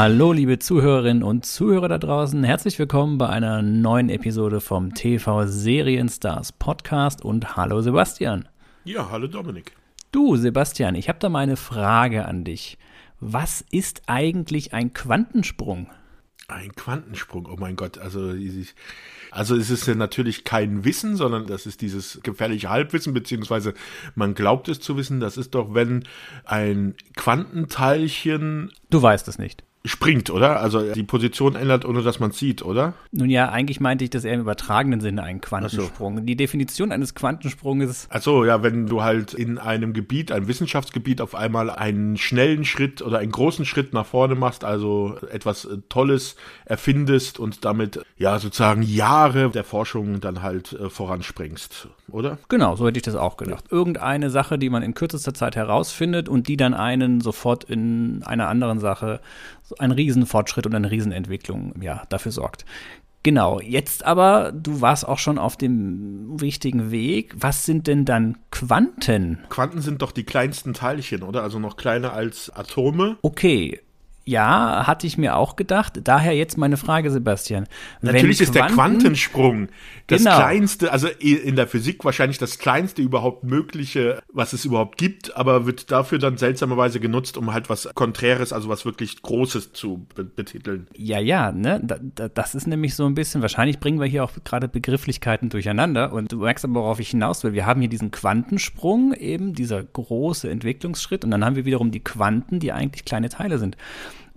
Hallo, liebe Zuhörerinnen und Zuhörer da draußen. Herzlich willkommen bei einer neuen Episode vom TV Serienstars Podcast und hallo Sebastian. Ja, hallo Dominik. Du, Sebastian, ich habe da mal eine Frage an dich. Was ist eigentlich ein Quantensprung? Ein Quantensprung, oh mein Gott, also also es ist ja natürlich kein Wissen, sondern das ist dieses gefährliche Halbwissen, beziehungsweise man glaubt es zu wissen. Das ist doch, wenn ein Quantenteilchen. Du weißt es nicht springt, oder? Also die Position ändert, ohne dass man es sieht, oder? Nun ja, eigentlich meinte ich das eher im übertragenen Sinne ein Quantensprung. So. Die Definition eines Quantensprunges. Achso, ja, wenn du halt in einem Gebiet, einem Wissenschaftsgebiet auf einmal einen schnellen Schritt oder einen großen Schritt nach vorne machst, also etwas äh, Tolles erfindest und damit ja sozusagen Jahre der Forschung dann halt äh, voranspringst, oder? Genau, so hätte ich das auch gedacht. Irgendeine Sache, die man in kürzester Zeit herausfindet und die dann einen sofort in einer anderen Sache ein Riesenfortschritt und eine Riesenentwicklung ja, dafür sorgt. Genau, jetzt aber, du warst auch schon auf dem richtigen Weg. Was sind denn dann Quanten? Quanten sind doch die kleinsten Teilchen, oder? Also noch kleiner als Atome. Okay, ja, hatte ich mir auch gedacht. Daher jetzt meine Frage, Sebastian. Natürlich ist der Quantensprung das genau. kleinste, also in der Physik wahrscheinlich das kleinste überhaupt mögliche, was es überhaupt gibt, aber wird dafür dann seltsamerweise genutzt, um halt was Konträres, also was wirklich Großes zu betiteln. Ja, ja, ne? das ist nämlich so ein bisschen, wahrscheinlich bringen wir hier auch gerade Begrifflichkeiten durcheinander und du merkst aber, worauf ich hinaus will. Wir haben hier diesen Quantensprung, eben dieser große Entwicklungsschritt und dann haben wir wiederum die Quanten, die eigentlich kleine Teile sind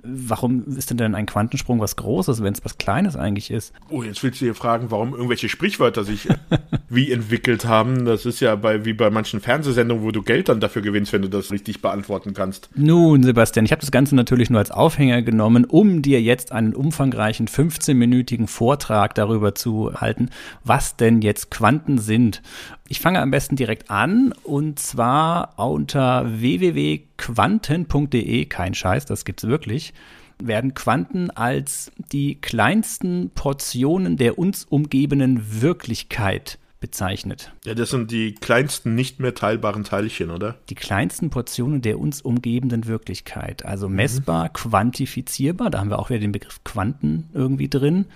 warum ist denn denn ein Quantensprung was Großes, wenn es was Kleines eigentlich ist? Oh, jetzt willst du dir fragen, warum irgendwelche Sprichwörter sich wie entwickelt haben. Das ist ja bei, wie bei manchen Fernsehsendungen, wo du Geld dann dafür gewinnst, wenn du das richtig beantworten kannst. Nun, Sebastian, ich habe das Ganze natürlich nur als Aufhänger genommen, um dir jetzt einen umfangreichen 15-minütigen Vortrag darüber zu halten, was denn jetzt Quanten sind ich fange am besten direkt an und zwar unter www.quanten.de, kein Scheiß, das gibt's wirklich, werden Quanten als die kleinsten Portionen der uns umgebenden Wirklichkeit bezeichnet. Ja, das sind die kleinsten nicht mehr teilbaren Teilchen, oder? Die kleinsten Portionen der uns umgebenden Wirklichkeit. Also messbar, mhm. quantifizierbar, da haben wir auch wieder den Begriff Quanten irgendwie drin.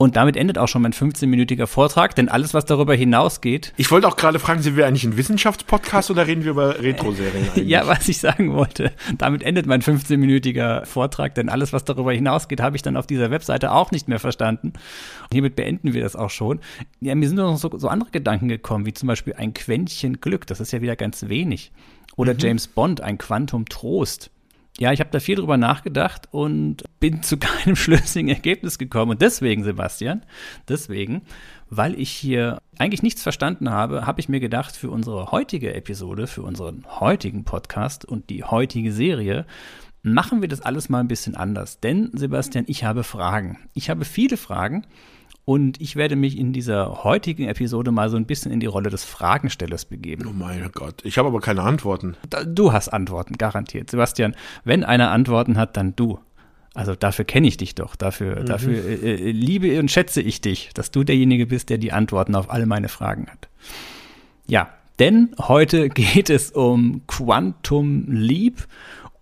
Und damit endet auch schon mein 15-minütiger Vortrag, denn alles, was darüber hinausgeht. Ich wollte auch gerade fragen, sind wir eigentlich ein Wissenschaftspodcast oder reden wir über Retro-Serien ja, was ich sagen wollte. Damit endet mein 15-minütiger Vortrag, denn alles, was darüber hinausgeht, habe ich dann auf dieser Webseite auch nicht mehr verstanden. Und hiermit beenden wir das auch schon. Ja, mir sind noch so, so andere Gedanken gekommen, wie zum Beispiel ein Quäntchen Glück. Das ist ja wieder ganz wenig. Oder mhm. James Bond, ein Quantum Trost ja, ich habe da viel drüber nachgedacht und bin zu keinem schlüssigen Ergebnis gekommen. Und deswegen, Sebastian, deswegen, weil ich hier eigentlich nichts verstanden habe, habe ich mir gedacht, für unsere heutige Episode, für unseren heutigen Podcast und die heutige Serie, machen wir das alles mal ein bisschen anders. Denn, Sebastian, ich habe Fragen. Ich habe viele Fragen und ich werde mich in dieser heutigen Episode mal so ein bisschen in die Rolle des Fragenstellers begeben. Oh mein Gott, ich habe aber keine Antworten. Du hast Antworten, garantiert. Sebastian, wenn einer Antworten hat, dann du. Also dafür kenne ich dich doch. Dafür, mhm. dafür äh, äh, liebe und schätze ich dich, dass du derjenige bist, der die Antworten auf alle meine Fragen hat. Ja, denn heute geht es um Quantum Leap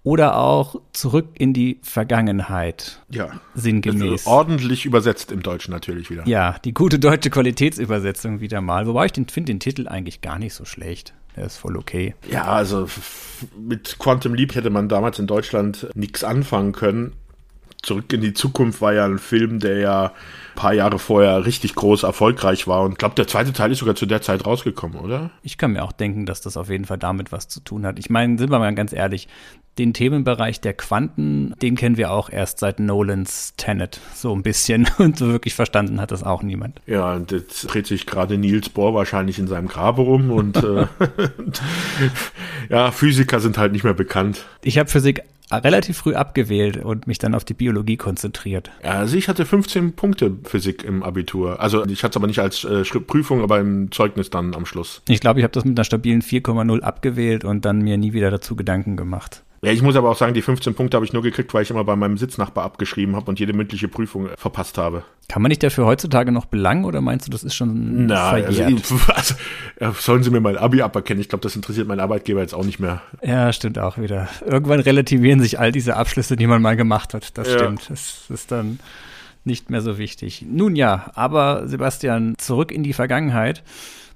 oder auch zurück in die Vergangenheit. Ja. Sinngemäß. Ordentlich übersetzt im Deutschen natürlich wieder. Ja, die gute deutsche Qualitätsübersetzung wieder mal. Wobei ich finde den Titel eigentlich gar nicht so schlecht. Der ist voll okay. Ja, also mit Quantum Leap hätte man damals in Deutschland nichts anfangen können. Zurück in die Zukunft war ja ein Film, der ja paar Jahre vorher richtig groß erfolgreich war. Und ich glaube, der zweite Teil ist sogar zu der Zeit rausgekommen, oder? Ich kann mir auch denken, dass das auf jeden Fall damit was zu tun hat. Ich meine, sind wir mal ganz ehrlich, den Themenbereich der Quanten, den kennen wir auch erst seit Nolans Tenet so ein bisschen und so wirklich verstanden hat das auch niemand. Ja, und jetzt dreht sich gerade Niels Bohr wahrscheinlich in seinem Grabe rum und äh, ja, Physiker sind halt nicht mehr bekannt. Ich habe Physik relativ früh abgewählt und mich dann auf die Biologie konzentriert. Also ich hatte 15 Punkte Physik im Abitur. Also ich hatte es aber nicht als äh, Prüfung, aber im Zeugnis dann am Schluss. Ich glaube, ich habe das mit einer stabilen 4,0 abgewählt und dann mir nie wieder dazu Gedanken gemacht. Ja, ich muss aber auch sagen, die 15 Punkte habe ich nur gekriegt, weil ich immer bei meinem Sitznachbar abgeschrieben habe und jede mündliche Prüfung verpasst habe. Kann man nicht dafür heutzutage noch belangen oder meinst du, das ist schon Na, also, also, sollen sie mir mein Abi aberkennen? Ich glaube, das interessiert meinen Arbeitgeber jetzt auch nicht mehr. Ja, stimmt auch wieder. Irgendwann relativieren sich all diese Abschlüsse, die man mal gemacht hat. Das ja. stimmt. Das ist dann nicht mehr so wichtig. Nun ja, aber Sebastian, zurück in die Vergangenheit.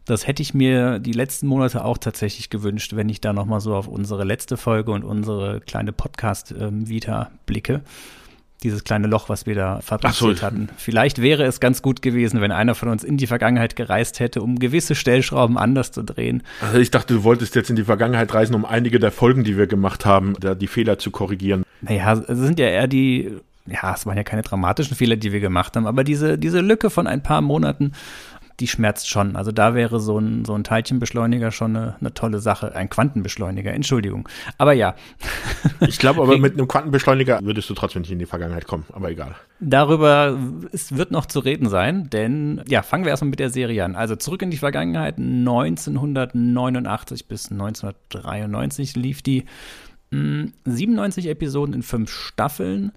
Das hätte ich mir die letzten Monate auch tatsächlich gewünscht, wenn ich da nochmal so auf unsere letzte Folge und unsere kleine Podcast-Vita ähm, blicke. Dieses kleine Loch, was wir da fabriziert so. hatten. Vielleicht wäre es ganz gut gewesen, wenn einer von uns in die Vergangenheit gereist hätte, um gewisse Stellschrauben anders zu drehen. Also ich dachte, du wolltest jetzt in die Vergangenheit reisen, um einige der Folgen, die wir gemacht haben, da die Fehler zu korrigieren. Naja, es sind ja eher die ja, es waren ja keine dramatischen Fehler, die wir gemacht haben, aber diese, diese Lücke von ein paar Monaten, die schmerzt schon. Also da wäre so ein, so ein Teilchenbeschleuniger schon eine, eine tolle Sache. Ein Quantenbeschleuniger, Entschuldigung. Aber ja. Ich glaube aber mit einem Quantenbeschleuniger würdest du trotzdem nicht in die Vergangenheit kommen, aber egal. Darüber es wird noch zu reden sein, denn ja, fangen wir erstmal mit der Serie an. Also zurück in die Vergangenheit, 1989 bis 1993 lief die mh, hm, 97 Episoden in fünf Staffeln.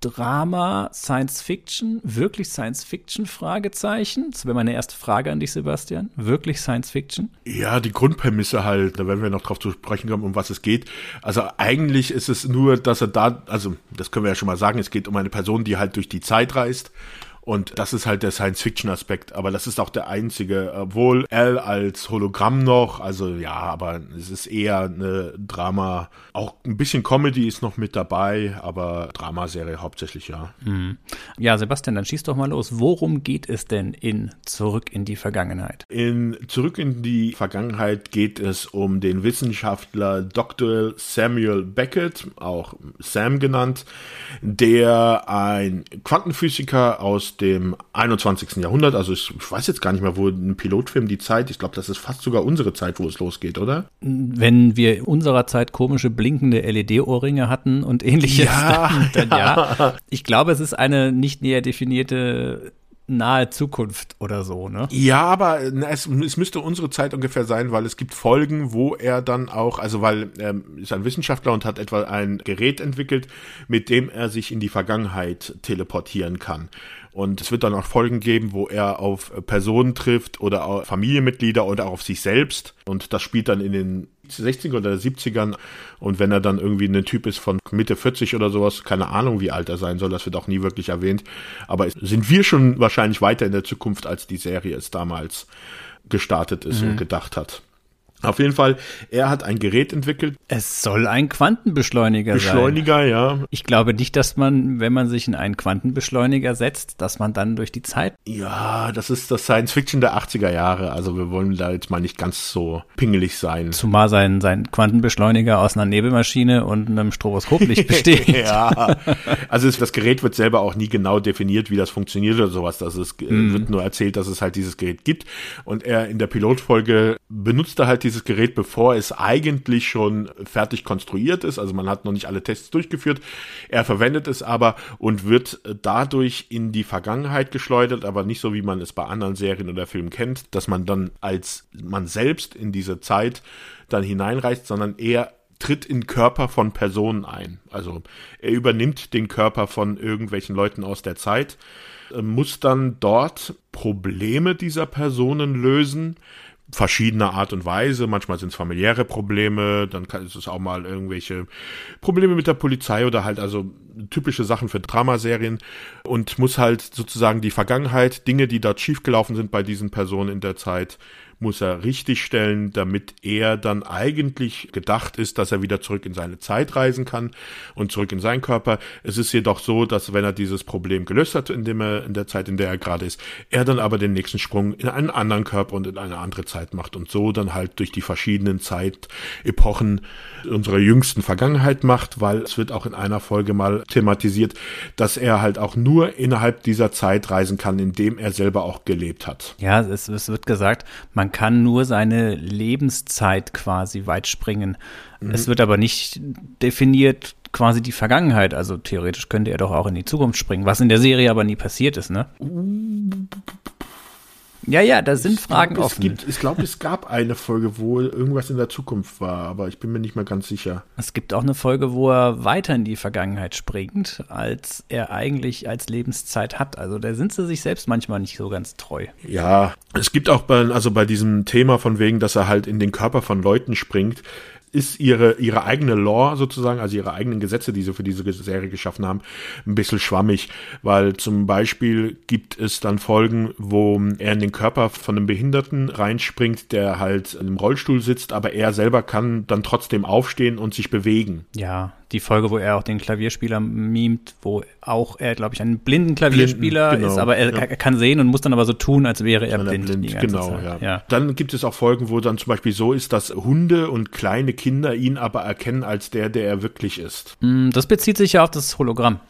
Drama, Science Fiction, wirklich Science Fiction? Fragezeichen. Das wäre meine erste Frage an dich, Sebastian. Wirklich Science Fiction? Ja, die Grundprämisse halt, da werden wir noch drauf zu sprechen kommen, um was es geht. Also eigentlich ist es nur, dass er da, also das können wir ja schon mal sagen, es geht um eine Person, die halt durch die Zeit reist und das ist halt der Science-Fiction-Aspekt, aber das ist auch der einzige. Obwohl L als Hologramm noch, also ja, aber es ist eher eine Drama. Auch ein bisschen Comedy ist noch mit dabei, aber Dramaserie hauptsächlich, ja. Mhm. Ja, Sebastian, dann schieß doch mal los. Worum geht es denn in Zurück in die Vergangenheit? In Zurück in die Vergangenheit geht es um den Wissenschaftler Dr. Samuel Beckett, auch Sam genannt, der ein Quantenphysiker aus dem 21. Jahrhundert. Also ich, ich, weiß jetzt gar nicht mehr, wo ein Pilotfilm die Zeit, ich glaube, das ist fast sogar unsere Zeit, wo es losgeht, oder? Wenn wir unserer Zeit komische blinkende LED-Ohrringe hatten und ähnliches, ja, dann, dann ja. ja. Ich glaube, es ist eine nicht näher definierte nahe Zukunft oder so, ne? Ja, aber es, es müsste unsere Zeit ungefähr sein, weil es gibt Folgen, wo er dann auch, also weil er ähm, ist ein Wissenschaftler und hat etwa ein Gerät entwickelt, mit dem er sich in die Vergangenheit teleportieren kann. Und es wird dann auch Folgen geben, wo er auf Personen trifft oder auf Familienmitglieder oder auch auf sich selbst. Und das spielt dann in den 60er oder 70ern. Und wenn er dann irgendwie ein Typ ist von Mitte 40 oder sowas, keine Ahnung, wie alt er sein soll, das wird auch nie wirklich erwähnt. Aber sind wir schon wahrscheinlich weiter in der Zukunft, als die Serie es damals gestartet ist mhm. und gedacht hat. Auf jeden Fall, er hat ein Gerät entwickelt. Es soll ein Quantenbeschleuniger Beschleuniger, sein. ja. Ich glaube nicht, dass man, wenn man sich in einen Quantenbeschleuniger setzt, dass man dann durch die Zeit. Ja, das ist das Science Fiction der 80er Jahre. Also wir wollen da jetzt mal nicht ganz so pingelig sein. Zumal sein, sein Quantenbeschleuniger aus einer Nebelmaschine und einem Stroboskoplicht besteht. ja. Also es, das Gerät wird selber auch nie genau definiert, wie das funktioniert oder sowas. Das ist, mm. wird nur erzählt, dass es halt dieses Gerät gibt. Und er in der Pilotfolge benutzt er halt dieses Gerät, bevor es eigentlich schon fertig konstruiert ist. Also man hat noch nicht alle Tests durchgeführt. Er verwendet es aber und wird dadurch in die Vergangenheit geschleudert, aber nicht so, wie man es bei anderen Serien oder Filmen kennt, dass man dann als man selbst in diese Zeit dann hineinreist, sondern er tritt in Körper von Personen ein. Also er übernimmt den Körper von irgendwelchen Leuten aus der Zeit, muss dann dort Probleme dieser Personen lösen, verschiedener Art und Weise. Manchmal sind es familiäre Probleme, dann kann, ist es auch mal irgendwelche Probleme mit der Polizei oder halt also typische Sachen für Dramaserien und muss halt sozusagen die Vergangenheit, Dinge, die dort schiefgelaufen sind bei diesen Personen in der Zeit, muss er richtigstellen, damit er dann eigentlich gedacht ist, dass er wieder zurück in seine Zeit reisen kann und zurück in seinen Körper. Es ist jedoch so, dass wenn er dieses Problem gelöst hat, in dem er in der Zeit, in der er gerade ist, er dann aber den nächsten Sprung in einen anderen Körper und in eine andere Zeit macht und so dann halt durch die verschiedenen Zeitepochen unserer jüngsten Vergangenheit macht, weil es wird auch in einer Folge mal thematisiert, dass er halt auch nur innerhalb dieser Zeit reisen kann, in dem er selber auch gelebt hat. Ja, es, es wird gesagt, man kann nur seine Lebenszeit quasi weit springen. Mhm. Es wird aber nicht definiert quasi die Vergangenheit. Also theoretisch könnte er doch auch in die Zukunft springen, was in der Serie aber nie passiert ist, ne? Ja, ja, da sind Fragen glaub, es offen. Gibt, ich glaube, es gab eine Folge, wo irgendwas in der Zukunft war, aber ich bin mir nicht mehr ganz sicher. Es gibt auch eine Folge, wo er weiter in die Vergangenheit springt, als er eigentlich als Lebenszeit hat. Also da sind sie sich selbst manchmal nicht so ganz treu. Ja, es gibt auch bei, also bei diesem Thema von wegen, dass er halt in den Körper von Leuten springt, ist ihre, ihre eigene Law sozusagen, also ihre eigenen Gesetze, die sie für diese Serie geschaffen haben, ein bisschen schwammig, weil zum Beispiel gibt es dann Folgen, wo er in den Körper von einem Behinderten reinspringt, der halt im Rollstuhl sitzt, aber er selber kann dann trotzdem aufstehen und sich bewegen. Ja, die Folge, wo er auch den Klavierspieler mimt, wo auch er, glaube ich, ein blinden Klavierspieler Blinden, genau, ist, aber er, ja. er kann sehen und muss dann aber so tun, als wäre er blind. blind, genau, ja. ja. Dann gibt es auch Folgen, wo dann zum Beispiel so ist, dass Hunde und kleine Kinder ihn aber erkennen als der, der er wirklich ist. Mm, Das bezieht sich ja auf das Hologramm.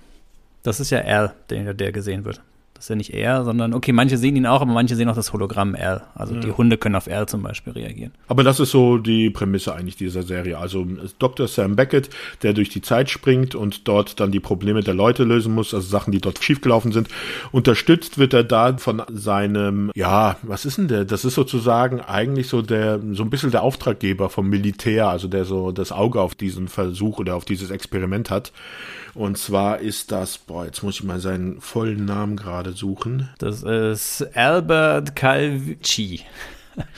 Das ist ja er, der, der gesehen wird. Das ist ja nicht er, sondern, okay, manche sehen ihn auch, aber manche sehen auch das Hologramm R. Also die Hunde können auf R zum Beispiel reagieren. Aber das ist so die Prämisse eigentlich dieser Serie. Also Dr. Sam Beckett, der durch die Zeit springt und dort dann die Probleme der Leute lösen muss, also Sachen, die dort schiefgelaufen sind. Unterstützt wird er da von seinem, ja, was ist denn der? Das ist sozusagen eigentlich so der, so ein bisschen der Auftraggeber vom Militär, also der so das Auge auf diesen Versuch oder auf dieses Experiment hat. Und zwar ist das, boah, jetzt muss ich mal seinen vollen Namen gerade suchen. Das ist Albert Calvici.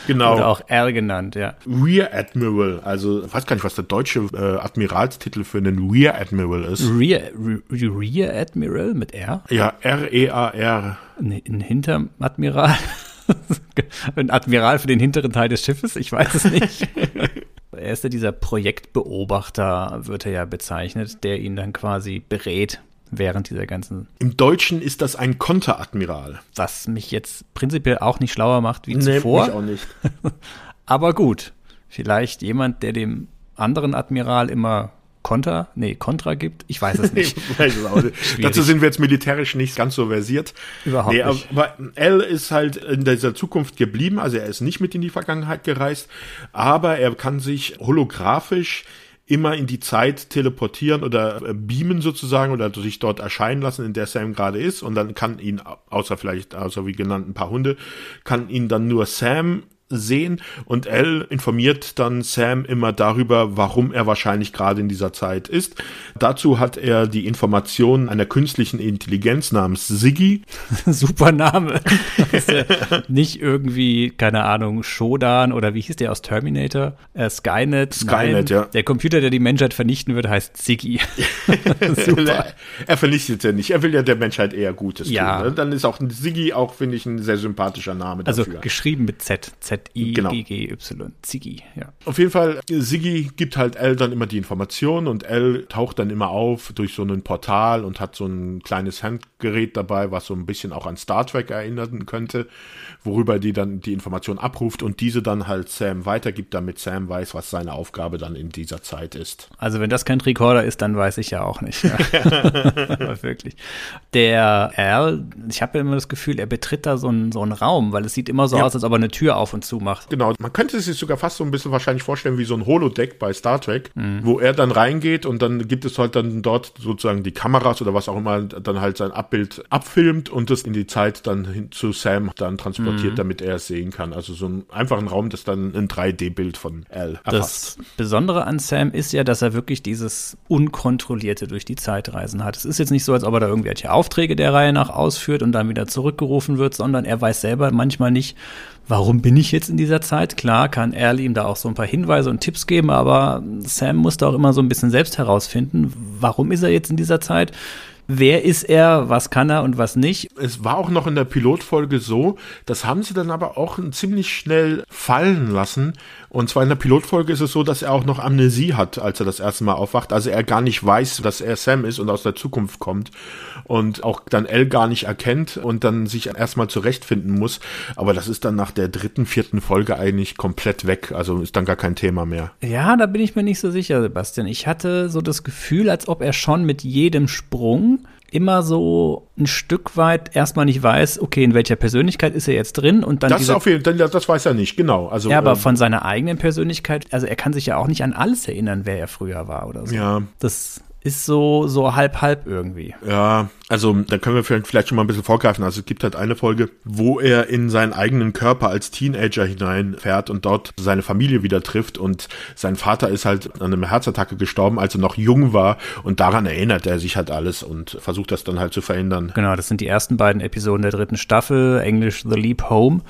Genau. Oder auch R genannt, ja. Rear Admiral, also ich weiß gar nicht, was der deutsche äh, Admiralstitel für einen Rear Admiral ist. Rear, Re- Rear Admiral mit R? Ja, R-E-A-R. Ein, ein Hinteradmiral? ein Admiral für den hinteren Teil des Schiffes? Ich weiß es nicht. er ist ja dieser Projektbeobachter, wird er ja bezeichnet, der ihn dann quasi berät während dieser ganzen, Im Deutschen ist das ein Konteradmiral. was mich jetzt prinzipiell auch nicht schlauer macht wie Nee, zuvor. mich auch nicht. Aber gut, vielleicht jemand, der dem anderen Admiral immer Konter, nee, Kontra gibt. Ich weiß es nicht. Ich weiß es auch nicht. Schwierig. Dazu sind wir jetzt militärisch nicht ganz so versiert. Überhaupt nee, nicht. Aber L ist halt in dieser Zukunft geblieben, also er ist nicht mit in die Vergangenheit gereist, aber er kann sich holographisch immer in die Zeit teleportieren oder äh, beamen sozusagen oder sich dort erscheinen lassen, in der Sam gerade ist und dann kann ihn, außer vielleicht, außer wie genannt ein paar Hunde, kann ihn dann nur Sam sehen und L informiert dann Sam immer darüber, warum er wahrscheinlich gerade in dieser Zeit ist. Dazu hat er die Informationen einer künstlichen Intelligenz namens Siggy. Super Name. Ja nicht irgendwie, keine Ahnung, Shodan oder wie hieß der aus Terminator? Äh, Skynet. Skynet, ja. Der Computer, der die Menschheit vernichten wird, heißt Ziggy. Super. er vernichtet ja nicht, er will ja der Menschheit eher Gutes Ja. tun. Ne? Dann ist auch Siggy auch, finde ich, ein sehr sympathischer Name Also dafür. geschrieben mit Z. Genau. Z-I-G-G-Y. Ziggy, ja. Auf jeden Fall, Siggy gibt halt L dann immer die Informationen und L taucht dann immer auf durch so ein Portal und hat so ein kleines Handgerät dabei, was so ein bisschen auch an Star Trek erinnern könnte, worüber die dann die Information abruft und diese dann halt Sam weitergibt, damit Sam weiß, was seine Aufgabe dann in dieser Zeit ist. Also wenn das kein Tricorder ist, dann weiß ich ja auch nicht. Ja. Wirklich. Der Al, ich habe ja immer das Gefühl, er betritt da so einen, so einen Raum, weil es sieht immer so Ja. aus, als ob er eine Tür auf und zu macht. Genau, man könnte es sich sogar fast so ein bisschen wahrscheinlich vorstellen wie so ein Holodeck bei Star Trek, wo er dann reingeht und dann gibt es halt dann dort sozusagen die Kameras oder was auch immer dann halt sein Abbild abfilmt und das in die Zeit dann hin zu Sam dann transportiert, damit er es sehen kann. Also so ein einfachen Raum, das dann ein 3D-Bild von Al erfasst. Das Besondere an Sam ist ja, dass er wirklich dieses unkontrollierte durch die Zeitreisen hat. Es ist jetzt nicht so, als ob er da irgendwelche Aufträge der Reihe nach ausführt und dann wieder zurückgerufen wird, sondern er weiß selber manchmal nicht, warum bin ich jetzt in dieser Zeit? Klar kann Al ihm da auch so ein paar Hinweise und Tipps geben, aber Sam musste auch immer so ein bisschen selbst herausfinden, warum ist er jetzt in dieser Zeit? Wer ist er? Was kann er und was nicht? Es war auch noch in der Pilotfolge so, das haben sie dann aber auch ziemlich schnell fallen lassen. Und zwar in der Pilotfolge ist es so, dass er auch noch Amnesie hat, als er das erste Mal aufwacht. Also er gar nicht weiß, dass er Sam ist und aus der Zukunft kommt. Und auch dann Elle gar nicht erkennt und dann sich erstmal zurechtfinden muss. Aber das ist dann nach der dritten, vierten Folge eigentlich komplett weg. Also ist dann gar kein Thema mehr. Ja, da bin ich mir nicht so sicher, Sebastian. Ich hatte so das Gefühl, als ob er schon mit jedem Sprung immer so ein Stück weit erstmal nicht weiß, okay, in welcher Persönlichkeit ist er jetzt drin und dann Das, diese, auf jeden, Fall- das weiß er nicht, genau. Also, ja, aber ähm, von seiner eigenen Persönlichkeit, also er kann sich ja auch nicht an alles erinnern, wer er früher war oder so. Ja. Das ist so, so halb, halb irgendwie. Ja, also da können wir vielleicht schon mal ein bisschen vorgreifen. Also es gibt halt eine Folge, wo er in seinen eigenen Körper als Teenager hineinfährt und dort seine Familie wieder trifft und sein Vater ist halt an einem Herzattacke gestorben, als er noch jung war und daran erinnert er sich halt alles und versucht das dann halt zu verändern. Genau, das sind die ersten beiden Episoden der dritten Staffel, Englisch The Leap Home.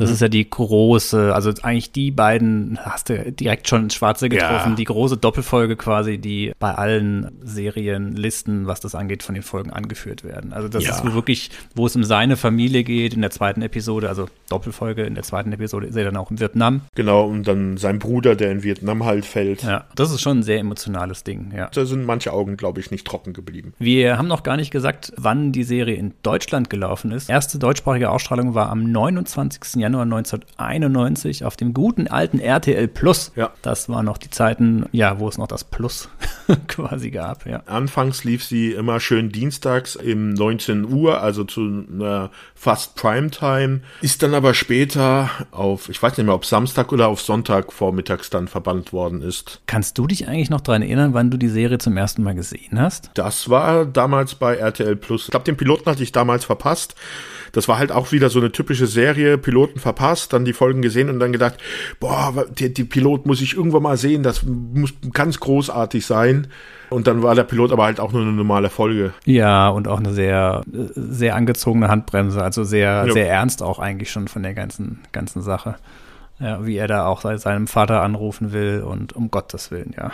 Das mhm. ist ja die große, also eigentlich die beiden, hast du direkt schon ins Schwarze getroffen, ja. die große Doppelfolge quasi, die bei allen Serienlisten, was das angeht, von den Folgen angeführt werden. Also das ja. ist wirklich, wo es um seine Familie geht in der zweiten Episode, also Doppelfolge in der zweiten Episode ist er dann auch in Vietnam. Genau, und dann sein Bruder, der in Vietnam halt fällt. Ja, das ist schon ein sehr emotionales Ding, ja. Da sind manche Augen, glaube ich, nicht trocken geblieben. Wir haben noch gar nicht gesagt, wann die Serie in Deutschland gelaufen ist. Erste deutschsprachige Ausstrahlung war am 29. Januar 1991 auf dem guten alten RTL Plus. Ja. Das waren noch die Zeiten, ja, wo es noch das Plus quasi gab, ja. Anfangs lief sie immer schön dienstags im 19 Uhr, also zu einer fast Primetime. Ist dann aber später auf, ich weiß nicht mehr, ob Samstag oder auf Sonntag vormittags dann verbannt worden ist. Kannst du dich eigentlich noch daran erinnern, wann du die Serie zum ersten Mal gesehen hast? Das war damals bei RTL Plus. Ich glaube, den Piloten hatte ich damals verpasst das war halt auch wieder so eine typische Serie, Piloten verpasst, dann die Folgen gesehen und dann gedacht, boah, die, die Pilot muss ich irgendwann mal sehen, das muss ganz großartig sein. Und dann war der Pilot aber halt auch nur eine normale Folge. Ja, und auch eine sehr, sehr angezogene Handbremse, also sehr, ja. sehr ernst auch eigentlich schon von der ganzen, ganzen Sache. Ja, wie er da auch seinem Vater anrufen will und um Gottes Willen, ja.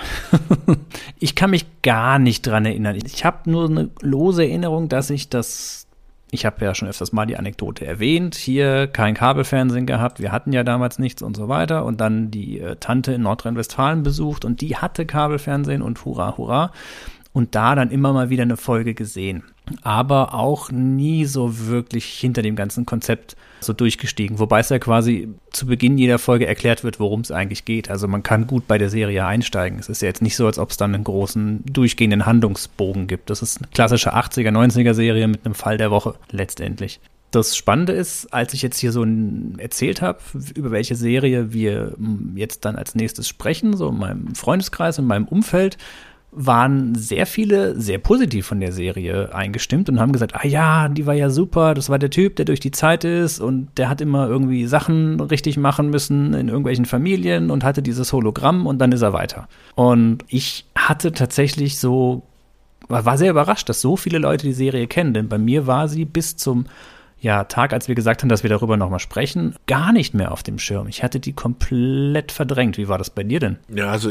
ich kann mich gar nicht dran erinnern. Ich habe nur eine lose Erinnerung, dass ich das ich habe ja schon öfters mal die Anekdote erwähnt, hier kein Kabelfernsehen gehabt, wir hatten ja damals nichts und so weiter. Und dann die äh, Tante in Nordrhein-Westfalen besucht und die hatte Kabelfernsehen und hurra, hurra und da dann immer mal wieder eine Folge gesehen. Aber auch nie so wirklich hinter dem ganzen Konzept so durchgestiegen. Wobei es ja quasi zu Beginn jeder Folge erklärt wird, worum es eigentlich geht. Also man kann gut bei der Serie einsteigen. Es ist ja jetzt nicht so, als ob es dann einen großen durchgehenden Handlungsbogen gibt. Das ist eine klassische 80er, 90er Serie mit einem Fall der Woche letztendlich. Das Spannende ist, als ich jetzt hier so erzählt habe, über welche Serie wir jetzt dann als nächstes sprechen, so in meinem Freundeskreis, in meinem Umfeld, waren sehr viele sehr positiv von der Serie eingestimmt und haben gesagt, ah ja, die war ja super, das war der Typ, der durch die Zeit ist und der hat immer irgendwie Sachen richtig machen müssen in irgendwelchen Familien und hatte dieses Hologramm und dann ist er weiter. Und ich hatte tatsächlich so, war sehr überrascht, dass so viele Leute die Serie kennen, denn bei mir war sie bis zum ja, Tag, als wir gesagt haben, dass wir darüber nochmal sprechen, gar nicht mehr auf dem Schirm. Ich hatte die komplett verdrängt. Wie war das bei dir denn? Ja, also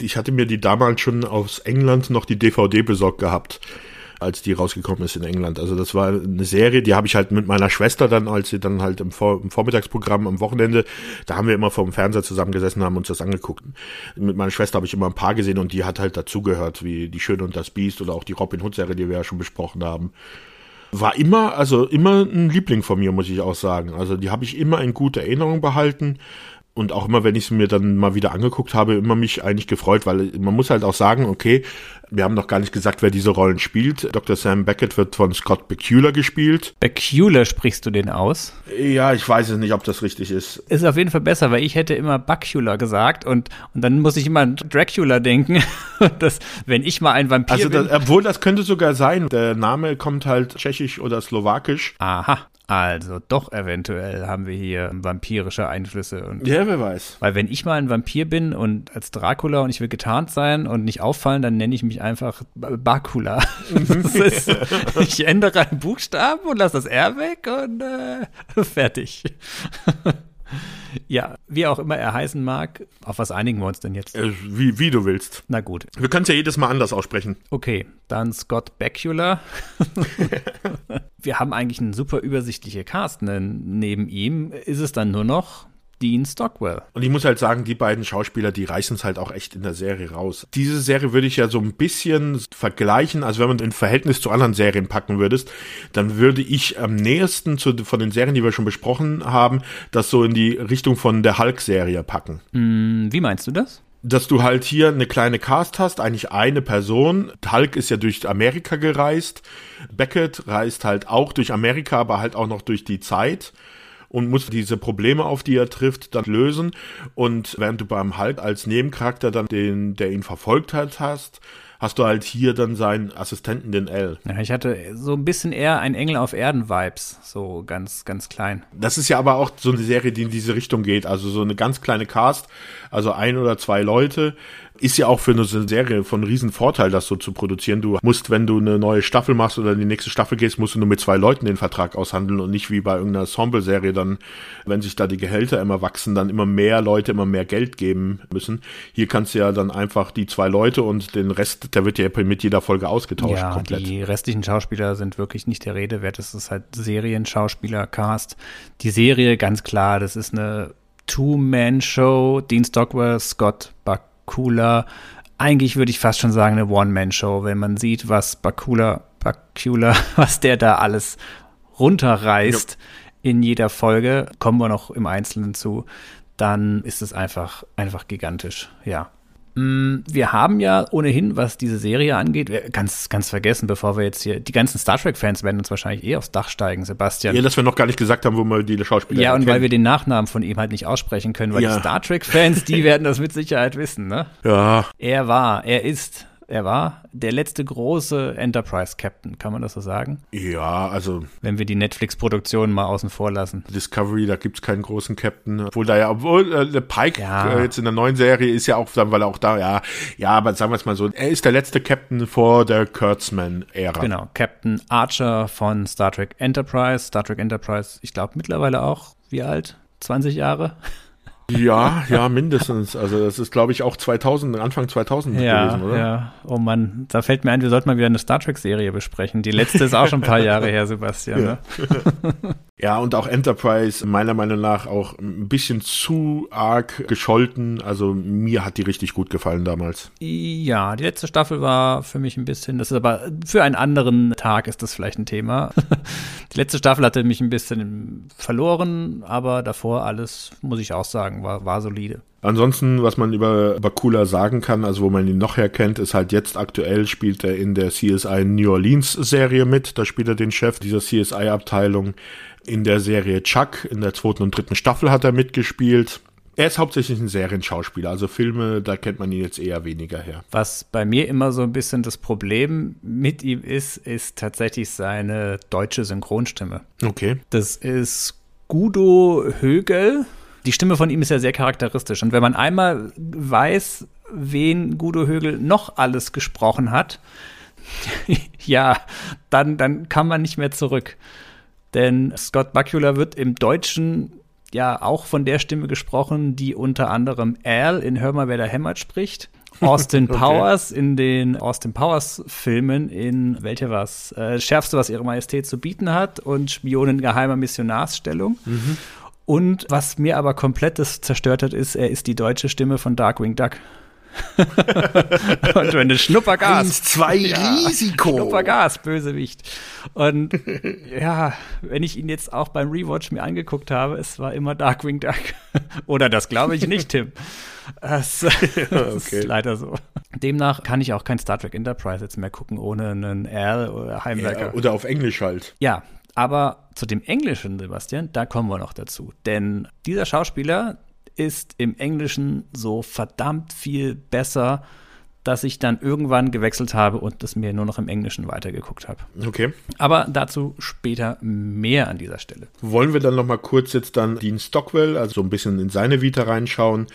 ich hatte mir die damals schon aus England noch die DVD besorgt gehabt als die rausgekommen ist in England. Also das war eine Serie, die habe ich halt mit meiner Schwester dann, als sie dann halt im, Vor im Vormittagsprogramm am Wochenende, da haben wir immer vor dem Fernseher zusammengesessen, haben uns das angeguckt. Mit meiner Schwester habe ich immer ein paar gesehen und die hat halt dazugehört, wie Die Schöne und das Biest oder auch die Robin Hood Serie, die wir ja schon besprochen haben war immer, also immer ein Liebling von mir, muss ich auch sagen. Also die habe ich immer in guter Erinnerung behalten und auch immer, wenn ich es mir dann mal wieder angeguckt habe, immer mich eigentlich gefreut, weil man muss halt auch sagen, okay, wir haben noch gar nicht gesagt, wer diese Rollen spielt. Dr. Sam Beckett wird von Scott Bakula gespielt. Bakula sprichst du den aus? Ja, ich weiß es nicht, ob das richtig ist. Ist auf jeden Fall besser, weil ich hätte immer Bakula gesagt und, und dann muss ich immer an Dracula denken, dass, wenn ich mal ein Vampir also das, bin. Obwohl, das könnte sogar sein. Der Name kommt halt tschechisch oder slowakisch. Aha. Also doch eventuell haben wir hier vampirische Einflüsse. Und, ja, wer weiß. Weil wenn ich mal ein Vampir bin und als Dracula und ich will getarnt sein und nicht auffallen, dann nenne ich mich einfach Bakula. Mhm. ist, ich ändere einen Buchstaben und lasse das R weg und äh, fertig. Ja, wie auch immer er heißen mag, auf was einigen wir uns denn jetzt? Äh, wie, wie du willst. Na gut. Wir können es ja jedes Mal anders aussprechen. Okay, dann Scott Bakula. wir haben eigentlich einen super übersichtliche Cast. Ne? Neben ihm ist es dann nur noch Dean Stockwell. Und ich muss halt sagen, die beiden Schauspieler, die reißen es halt auch echt in der Serie raus. Diese Serie würde ich ja so ein bisschen vergleichen, also wenn man ein Verhältnis zu anderen Serien packen würdest, dann würde ich am nächsten zu, von den Serien, die wir schon besprochen haben, das so in die Richtung von der Hulk-Serie packen. Mm, wie meinst du das? dass du halt hier eine kleine Cast hast, eigentlich eine Person. Hulk ist ja durch Amerika gereist. Beckett reist halt auch durch Amerika, aber halt auch noch durch die Zeit und muss diese Probleme, auf die er trifft, dann lösen. Und während du beim Hulk als Nebencharakter dann den, der ihn verfolgt hat, hast, hast du halt hier dann seinen Assistenten, den L. Ja, ich hatte so ein bisschen eher ein Engel auf Erden-Vibes, so ganz, ganz klein. Das ist ja aber auch so eine Serie, die in diese Richtung geht. Also so eine ganz kleine Cast, also ein oder zwei Leute, ist ja auch für eine Serie von riesen Vorteil, das so zu produzieren. Du musst, wenn du eine neue Staffel machst oder in die nächste Staffel gehst, musst du nur mit zwei Leuten den Vertrag aushandeln und nicht wie bei irgendeiner Ensemble-Serie dann, wenn sich da die Gehälter immer wachsen, dann immer mehr Leute immer mehr Geld geben müssen. Hier kannst du ja dann einfach die zwei Leute und den Rest, der wird ja mit jeder Folge ausgetauscht ja, komplett. Die restlichen Schauspieler sind wirklich nicht der Rede wert. Das ist halt Serienschauspieler-Cast. Die Serie, ganz klar, das ist eine Two-Man-Show. Dean Stockwell, Scott Buck Bakula, eigentlich würde ich fast schon sagen, eine One-Man-Show, wenn man sieht, was Bakula, Bakula, was der da alles runterreißt ja. in jeder Folge, kommen wir noch im Einzelnen zu, dann ist es einfach, einfach gigantisch, ja. Mm, wir haben ja ohnehin, was diese Serie angeht, ganz, ganz vergessen, bevor wir jetzt hier, die ganzen Star Trek-Fans werden uns wahrscheinlich eh aufs Dach steigen, Sebastian. Ja, dass wir noch gar nicht gesagt haben, wo wir die Schauspieler Ja, und kennen. weil wir den Nachnamen von ihm halt nicht aussprechen können, weil ja. die Star Trek-Fans, die werden das mit Sicherheit wissen, ne? Ja. Er war, er ist er war der letzte große Enterprise-Captain, kann man das so sagen? Ja, also. Wenn wir die Netflix-Produktion mal außen vor lassen. Discovery, da gibt es keinen großen Captain. Obwohl da ja, obwohl äh, Pike ja. äh, jetzt in der neuen Serie ist ja auch, weil er auch da, ja, ja, aber sagen wir es mal so, er ist der letzte Captain vor der Kurtzman-Ära. Genau, Captain Archer von Star Trek Enterprise. Star Trek Enterprise, ich glaube mittlerweile auch, wie alt? 20 Jahre? Ja, ja, mindestens. Also das ist, glaube ich, auch 2000, Anfang 2000 ja, gewesen, oder? Ja, oh Mann, da fällt mir ein, wir sollten mal wieder eine Star Trek-Serie besprechen. Die letzte ist auch schon ein paar Jahre her, Sebastian. Ne? Ja, und auch Enterprise meiner Meinung nach auch ein bisschen zu arg gescholten. Also mir hat die richtig gut gefallen damals. Ja, die letzte Staffel war für mich ein bisschen, das ist aber für einen anderen Tag ist das vielleicht ein Thema. die letzte Staffel hatte mich ein bisschen verloren, aber davor alles, muss ich auch sagen, war, war solide. Ansonsten, was man über Bakula sagen kann, also wo man ihn noch herkennt, ist halt jetzt aktuell spielt er in der CSI New Orleans Serie mit. Da spielt er den Chef dieser CSI-Abteilung. In der Serie Chuck, in der zweiten und dritten Staffel hat er mitgespielt. Er ist hauptsächlich ein Serienschauspieler, also Filme, da kennt man ihn jetzt eher weniger her. Was bei mir immer so ein bisschen das Problem mit ihm ist, ist tatsächlich seine deutsche Synchronstimme. Okay. Das ist Gudo Högel. Die Stimme von ihm ist ja sehr charakteristisch. Und wenn man einmal weiß, wen Gudo Högel noch alles gesprochen hat, ja, dann, dann kann man nicht mehr zurück. Denn Scott Bakula wird im Deutschen ja auch von der Stimme gesprochen, die unter anderem Al in Hör mal, wer da hämmert spricht. Austin okay. Powers in den Austin Powers Filmen in welcher was äh, schärfste was ihre Majestät zu bieten hat und Spionen geheimer Missionarsstellung. Mhm. Und was mir aber komplett das zerstört hat, ist, er ist die deutsche Stimme von Darkwing Duck. und wenn du Schnuppergas. Eins, zwei, ja, Risiko. Schnuppergas, Bösewicht. Und ja, wenn ich ihn jetzt auch beim Rewatch mir angeguckt habe, es war immer Darkwing Duck. Oder das glaube ich nicht, Tim. Das, das okay. ist leider so. Demnach kann ich auch kein Star Trek Enterprise jetzt mehr gucken, ohne einen R oder Heimwerker. Ja, oder auf Englisch halt. Ja, aber zu dem Englischen, Sebastian, da kommen wir noch dazu. Denn dieser Schauspieler, ist im Englischen so verdammt viel besser, dass ich dann irgendwann gewechselt habe und das mir nur noch im Englischen weitergeguckt habe. Okay. Aber dazu später mehr an dieser Stelle. Wollen wir dann noch mal kurz jetzt dann Dean Stockwell, also so ein bisschen in seine Vita reinschauen.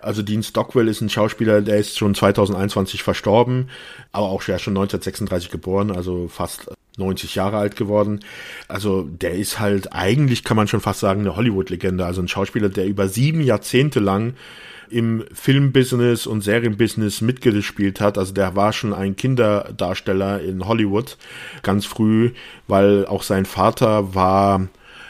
Also Dean Stockwell ist ein Schauspieler, der ist schon 2021 verstorben, aber auch schon 1936 geboren, also fast 90 Jahre alt geworden. Also der ist halt eigentlich, kann man schon fast sagen, eine Hollywood-Legende. Also ein Schauspieler, der über sieben Jahrzehnte lang im Filmbusiness und Serienbusiness mitgespielt hat. Also der war schon ein Kinderdarsteller in Hollywood ganz früh, weil auch sein Vater war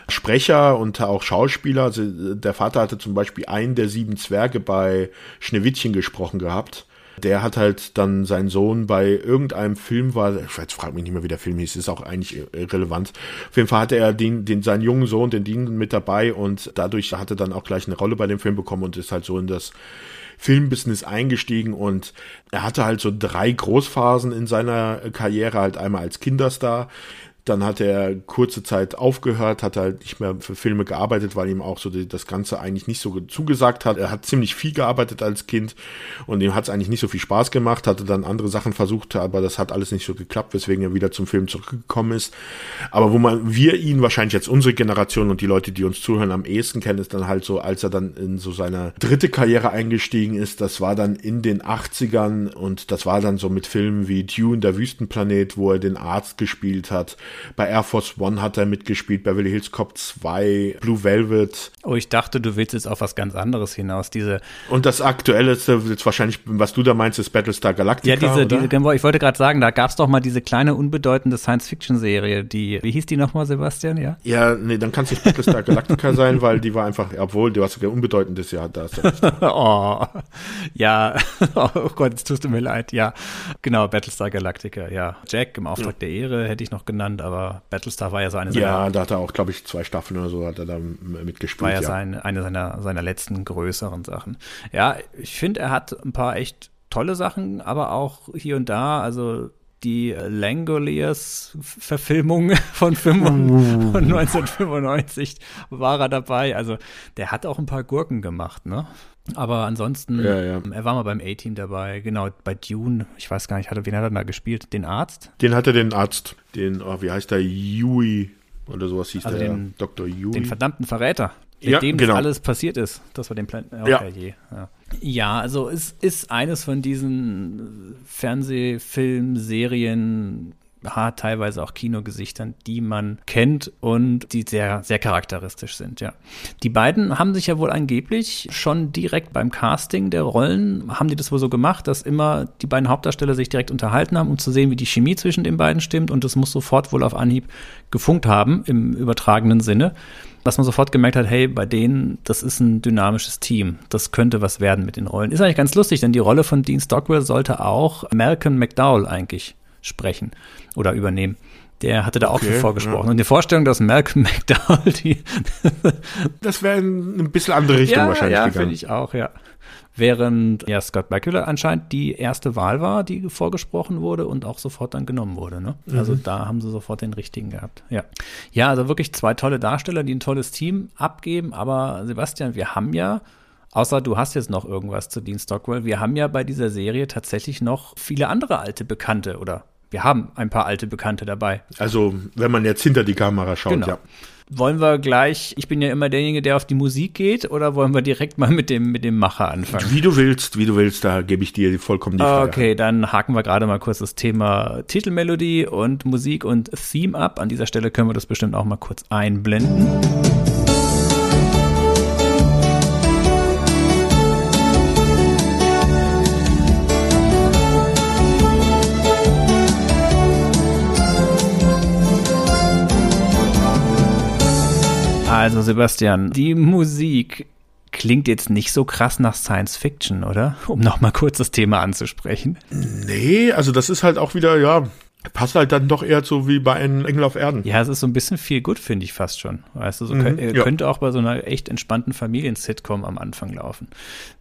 Sprecher und auch Schauspieler. Also der Vater hatte zum Beispiel einen der sieben Zwerge bei Schneewittchen gesprochen gehabt der hat halt dann seinen Sohn bei irgendeinem Film war, ich jetzt frag mich nicht mehr, wie der Film hieß, ist auch eigentlich irrelevant. Auf jeden Fall hatte er den, den, seinen jungen Sohn, den Dean mit dabei und dadurch hat er dann auch gleich eine Rolle bei dem Film bekommen und ist halt so in das Filmbusiness eingestiegen und er hatte halt so drei Großphasen in seiner Karriere, halt einmal als Kinderstar, Dann hat er kurze Zeit aufgehört, hat halt nicht mehr für Filme gearbeitet, weil ihm auch so die, das Ganze eigentlich nicht so zugesagt hat. Er hat ziemlich viel gearbeitet als Kind und ihm hat es eigentlich nicht so viel Spaß gemacht, hatte dann andere Sachen versucht, aber das hat alles nicht so geklappt, weswegen er wieder zum Film zurückgekommen ist. Aber wo man, wir ihn wahrscheinlich jetzt unsere Generation und die Leute, die uns zuhören, am ehesten kennen, ist dann halt so, als er dann in so seine dritte Karriere eingestiegen ist, das war dann in den 80ern und das war dann so mit Filmen wie Dune, der Wüstenplanet, wo er den Arzt gespielt hat. Bei Air Force One hat er mitgespielt, Beverly Hills Cop 2, Blue Velvet. Oh, ich dachte, du willst jetzt auf was ganz anderes hinaus. Diese und das aktuelle ist jetzt wahrscheinlich, was du da meinst, ist Battlestar Galactica. Ja, diese, diese genau, ich wollte gerade sagen, da gab es doch mal diese kleine unbedeutende Science-Fiction-Serie, die, wie hieß die nochmal, Sebastian? Ja, ja nee, dann kann es nicht Battlestar Galactica sein, weil die war einfach, obwohl, du hast sogar unbedeutendes Jahr da. oh, ja, oh Gott, jetzt tust du mir leid, ja. Genau, Battlestar Galactica, ja. Jack im Auftrag ja. der Ehre hätte ich noch genannt, aber Battlestar war ja so eine seiner. Ja, da hat er auch, glaube ich, zwei Staffeln oder so hat er da mitgespielt. War ja, ja. Sein, eine seiner, seiner letzten größeren Sachen. Ja, ich finde, er hat ein paar echt tolle Sachen, aber auch hier und da, also die Langoliers-Verfilmung von, uh. von 1995 war er dabei. Also der hat auch ein paar Gurken gemacht, ne? Aber ansonsten, ja, ja. er war mal beim A-Team dabei, genau, bei Dune, ich weiß gar nicht, hat er, wen hat er da gespielt? Den Arzt? Den hatte den Arzt, den, oh, wie heißt der, Yui oder sowas hieß also der, den, Dr. Yui. Den verdammten Verräter mit ja, dem genau. das alles passiert ist. Das war dem Plan. Okay, ja. Je, ja. ja, also es ist eines von diesen Fernsehfilm, Serien, teilweise auch Kinogesichtern, die man kennt und die sehr, sehr charakteristisch sind, ja. Die beiden haben sich ja wohl angeblich schon direkt beim Casting der Rollen, haben die das wohl so gemacht, dass immer die beiden Hauptdarsteller sich direkt unterhalten haben, um zu sehen, wie die Chemie zwischen den beiden stimmt und das muss sofort wohl auf Anhieb gefunkt haben, im übertragenen Sinne dass man sofort gemerkt hat, hey, bei denen, das ist ein dynamisches Team. Das könnte was werden mit den Rollen. Ist eigentlich ganz lustig, denn die Rolle von Dean Stockwell sollte auch Malcolm McDowell eigentlich sprechen oder übernehmen. Der hatte da auch okay, viel vorgesprochen. Ja. Und die Vorstellung, dass Malcolm McDowell die. das wäre in ein bisschen andere Richtung ja, wahrscheinlich. Ja, finde ich auch, ja. Während ja Scott Bakula anscheinend die erste Wahl war, die vorgesprochen wurde und auch sofort dann genommen wurde. Ne? Mhm. Also da haben sie sofort den richtigen gehabt. Ja. ja, also wirklich zwei tolle Darsteller, die ein tolles Team abgeben. Aber Sebastian, wir haben ja Außer du hast jetzt noch irgendwas zu Dean Stockwell. Wir haben ja bei dieser Serie tatsächlich noch viele andere alte Bekannte oder wir haben ein paar alte Bekannte dabei. Also, wenn man jetzt hinter die Kamera schaut, genau. ja. Wollen wir gleich, ich bin ja immer derjenige, der auf die Musik geht, oder wollen wir direkt mal mit dem, mit dem Macher anfangen? Wie du willst, wie du willst, da gebe ich dir vollkommen die Frage. Okay, dann haken wir gerade mal kurz das Thema Titelmelodie und Musik und Theme ab. An dieser Stelle können wir das bestimmt auch mal kurz einblenden. Also Sebastian, die Musik klingt jetzt nicht so krass nach Science Fiction, oder? Um nochmal kurz das Thema anzusprechen. Nee, also das ist halt auch wieder, ja, passt halt dann doch eher so wie bei einem Engel auf Erden. Ja, es ist so ein bisschen viel gut, finde ich fast schon. Weißt du, so mhm, könnt, ja. könnte auch bei so einer echt entspannten Familien-Sitcom am Anfang laufen.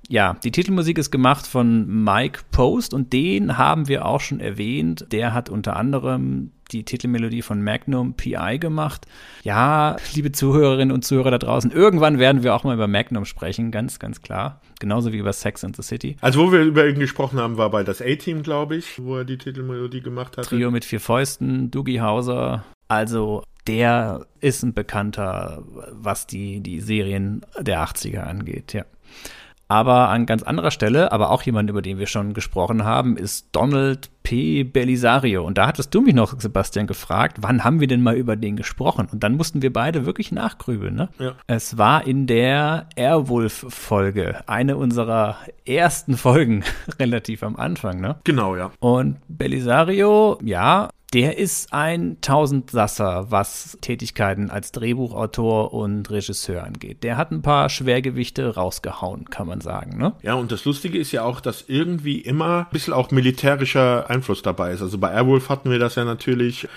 Ja, die Titelmusik ist gemacht von Mike Post und den haben wir auch schon erwähnt. Der hat unter anderem die Titelmelodie von Magnum PI gemacht. Ja, liebe Zuhörerinnen und Zuhörer da draußen, irgendwann werden wir auch mal über Magnum sprechen, ganz, ganz klar. Genauso wie über Sex and the City. Also, wo wir über ihn gesprochen haben, war bei das A-Team, glaube ich, wo er die Titelmelodie gemacht hat. Trio mit vier Fäusten, Doogie Hauser. Also, der ist ein Bekannter, was die, die Serien der 80er angeht, ja. Aber an ganz anderer Stelle, aber auch jemand, über den wir schon gesprochen haben, ist Donald P. Belisario. Und da hattest du mich noch, Sebastian, gefragt, wann haben wir denn mal über den gesprochen? Und dann mussten wir beide wirklich nachgrübeln. Ne? Ja. Es war in der Airwolf-Folge, eine unserer ersten Folgen, relativ am Anfang. Ne? Genau, ja. Und Belisario, ja, der ist ein Tausendsasser, was Tätigkeiten als Drehbuchautor und Regisseur angeht. Der hat ein paar Schwergewichte rausgehauen, kann man sagen. Ne? Ja, und das Lustige ist ja auch, dass irgendwie immer ein bisschen auch militärischer Einfluss dabei ist. Also bei Airwolf hatten wir das ja natürlich.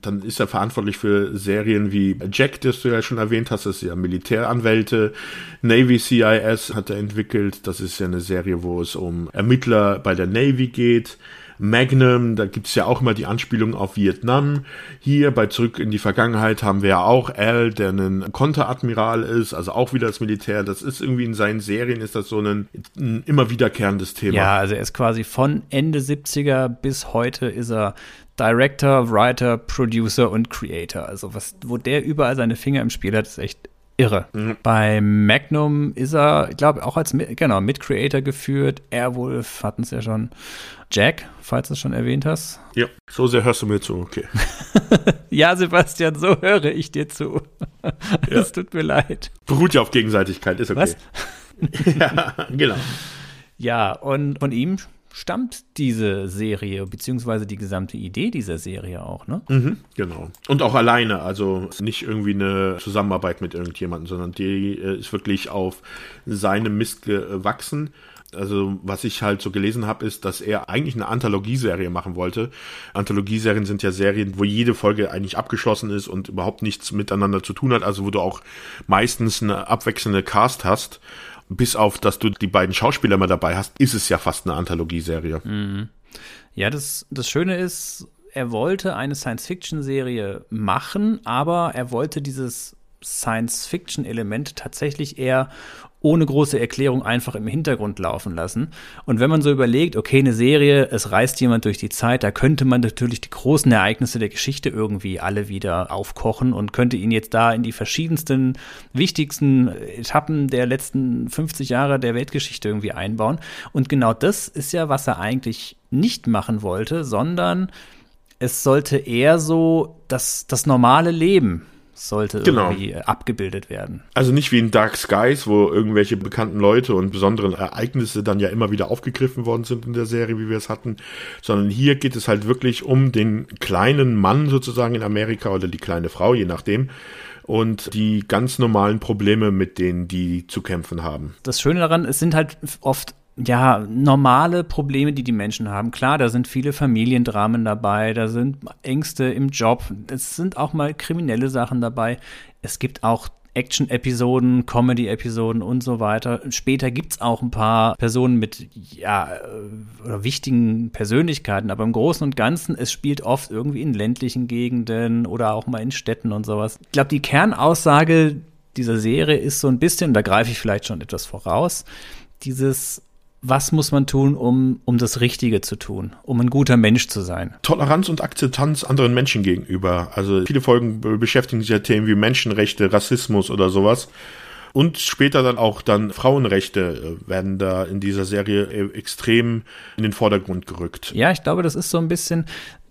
Dann ist er verantwortlich für Serien wie Jack, das du ja schon erwähnt hast. Das ist ja Militäranwälte. Navy CIS hat er entwickelt. Das ist ja eine Serie, wo es um Ermittler bei der Navy geht. Magnum, da gibt's ja auch immer die Anspielung auf Vietnam. Hier bei Zurück in die Vergangenheit haben wir ja auch Al, der ein Konteradmiral ist, also auch wieder das Militär. Das ist irgendwie in seinen Serien ist das so ein, ein immer wiederkehrendes Thema. Ja, also er ist quasi von Ende 70er bis heute ist er Director, Writer, Producer und Creator. Also was, wo der überall seine Finger im Spiel hat, ist echt irre. Mhm. Bei Magnum ist er, ich glaube, auch als genau, Mit-Creator geführt. Airwolf hatten es ja schon. Jack, falls du es schon erwähnt hast. Ja, so sehr hörst du mir zu, okay. ja, Sebastian, so höre ich dir zu. Es ja. tut mir leid. Beruht ja auf Gegenseitigkeit, ist okay. Was? ja, genau. Ja, und von ihm stammt diese Serie, beziehungsweise die gesamte Idee dieser Serie auch, ne? Mhm, genau. Und auch alleine, also nicht irgendwie eine Zusammenarbeit mit irgendjemandem, sondern die äh, ist wirklich auf seinem Mist gewachsen. Also was ich halt so gelesen habe, ist, dass er eigentlich eine Anthologieserie machen wollte. Anthologieserien sind ja Serien, wo jede Folge eigentlich abgeschlossen ist und überhaupt nichts miteinander zu tun hat, also wo du auch meistens eine abwechselnde Cast hast bis auf, dass du die beiden Schauspieler mal dabei hast, ist es ja fast eine Anthologieserie. Mhm. Ja, das, das Schöne ist, er wollte eine Science-Fiction-Serie machen, aber er wollte dieses Science-Fiction-Element tatsächlich eher ohne große Erklärung einfach im Hintergrund laufen lassen. Und wenn man so überlegt, okay, eine Serie, es reist jemand durch die Zeit, da könnte man natürlich die großen Ereignisse der Geschichte irgendwie alle wieder aufkochen und könnte ihn jetzt da in die verschiedensten, wichtigsten Etappen der letzten 50 Jahre der Weltgeschichte irgendwie einbauen. Und genau das ist ja, was er eigentlich nicht machen wollte, sondern es sollte eher so das, das normale Leben sollte genau. irgendwie äh, abgebildet werden. Also nicht wie in Dark Skies, wo irgendwelche bekannten Leute und besonderen Ereignisse dann ja immer wieder aufgegriffen worden sind in der Serie, wie wir es hatten, sondern hier geht es halt wirklich um den kleinen Mann sozusagen in Amerika oder die kleine Frau, je nachdem, und die ganz normalen Probleme, mit denen die zu kämpfen haben. Das Schöne daran, es sind halt oft ja, normale Probleme, die die Menschen haben. Klar, da sind viele Familiendramen dabei, da sind Ängste im Job, es sind auch mal kriminelle Sachen dabei. Es gibt auch Action-Episoden, Comedy-Episoden und so weiter. Später gibt es auch ein paar Personen mit ja, äh, wichtigen Persönlichkeiten, aber im Großen und Ganzen, es spielt oft irgendwie in ländlichen Gegenden oder auch mal in Städten und sowas. Ich glaube, die Kernaussage dieser Serie ist so ein bisschen, da greife ich vielleicht schon etwas voraus, dieses was muss man tun, um, um das Richtige zu tun, um ein guter Mensch zu sein? Toleranz und Akzeptanz anderen Menschen gegenüber. Also viele Folgen beschäftigen sich ja Themen wie Menschenrechte, Rassismus oder sowas. Und später dann auch dann Frauenrechte äh, werden da in dieser Serie äh, extrem in den Vordergrund gerückt. Ja, ich glaube, das ist so ein bisschen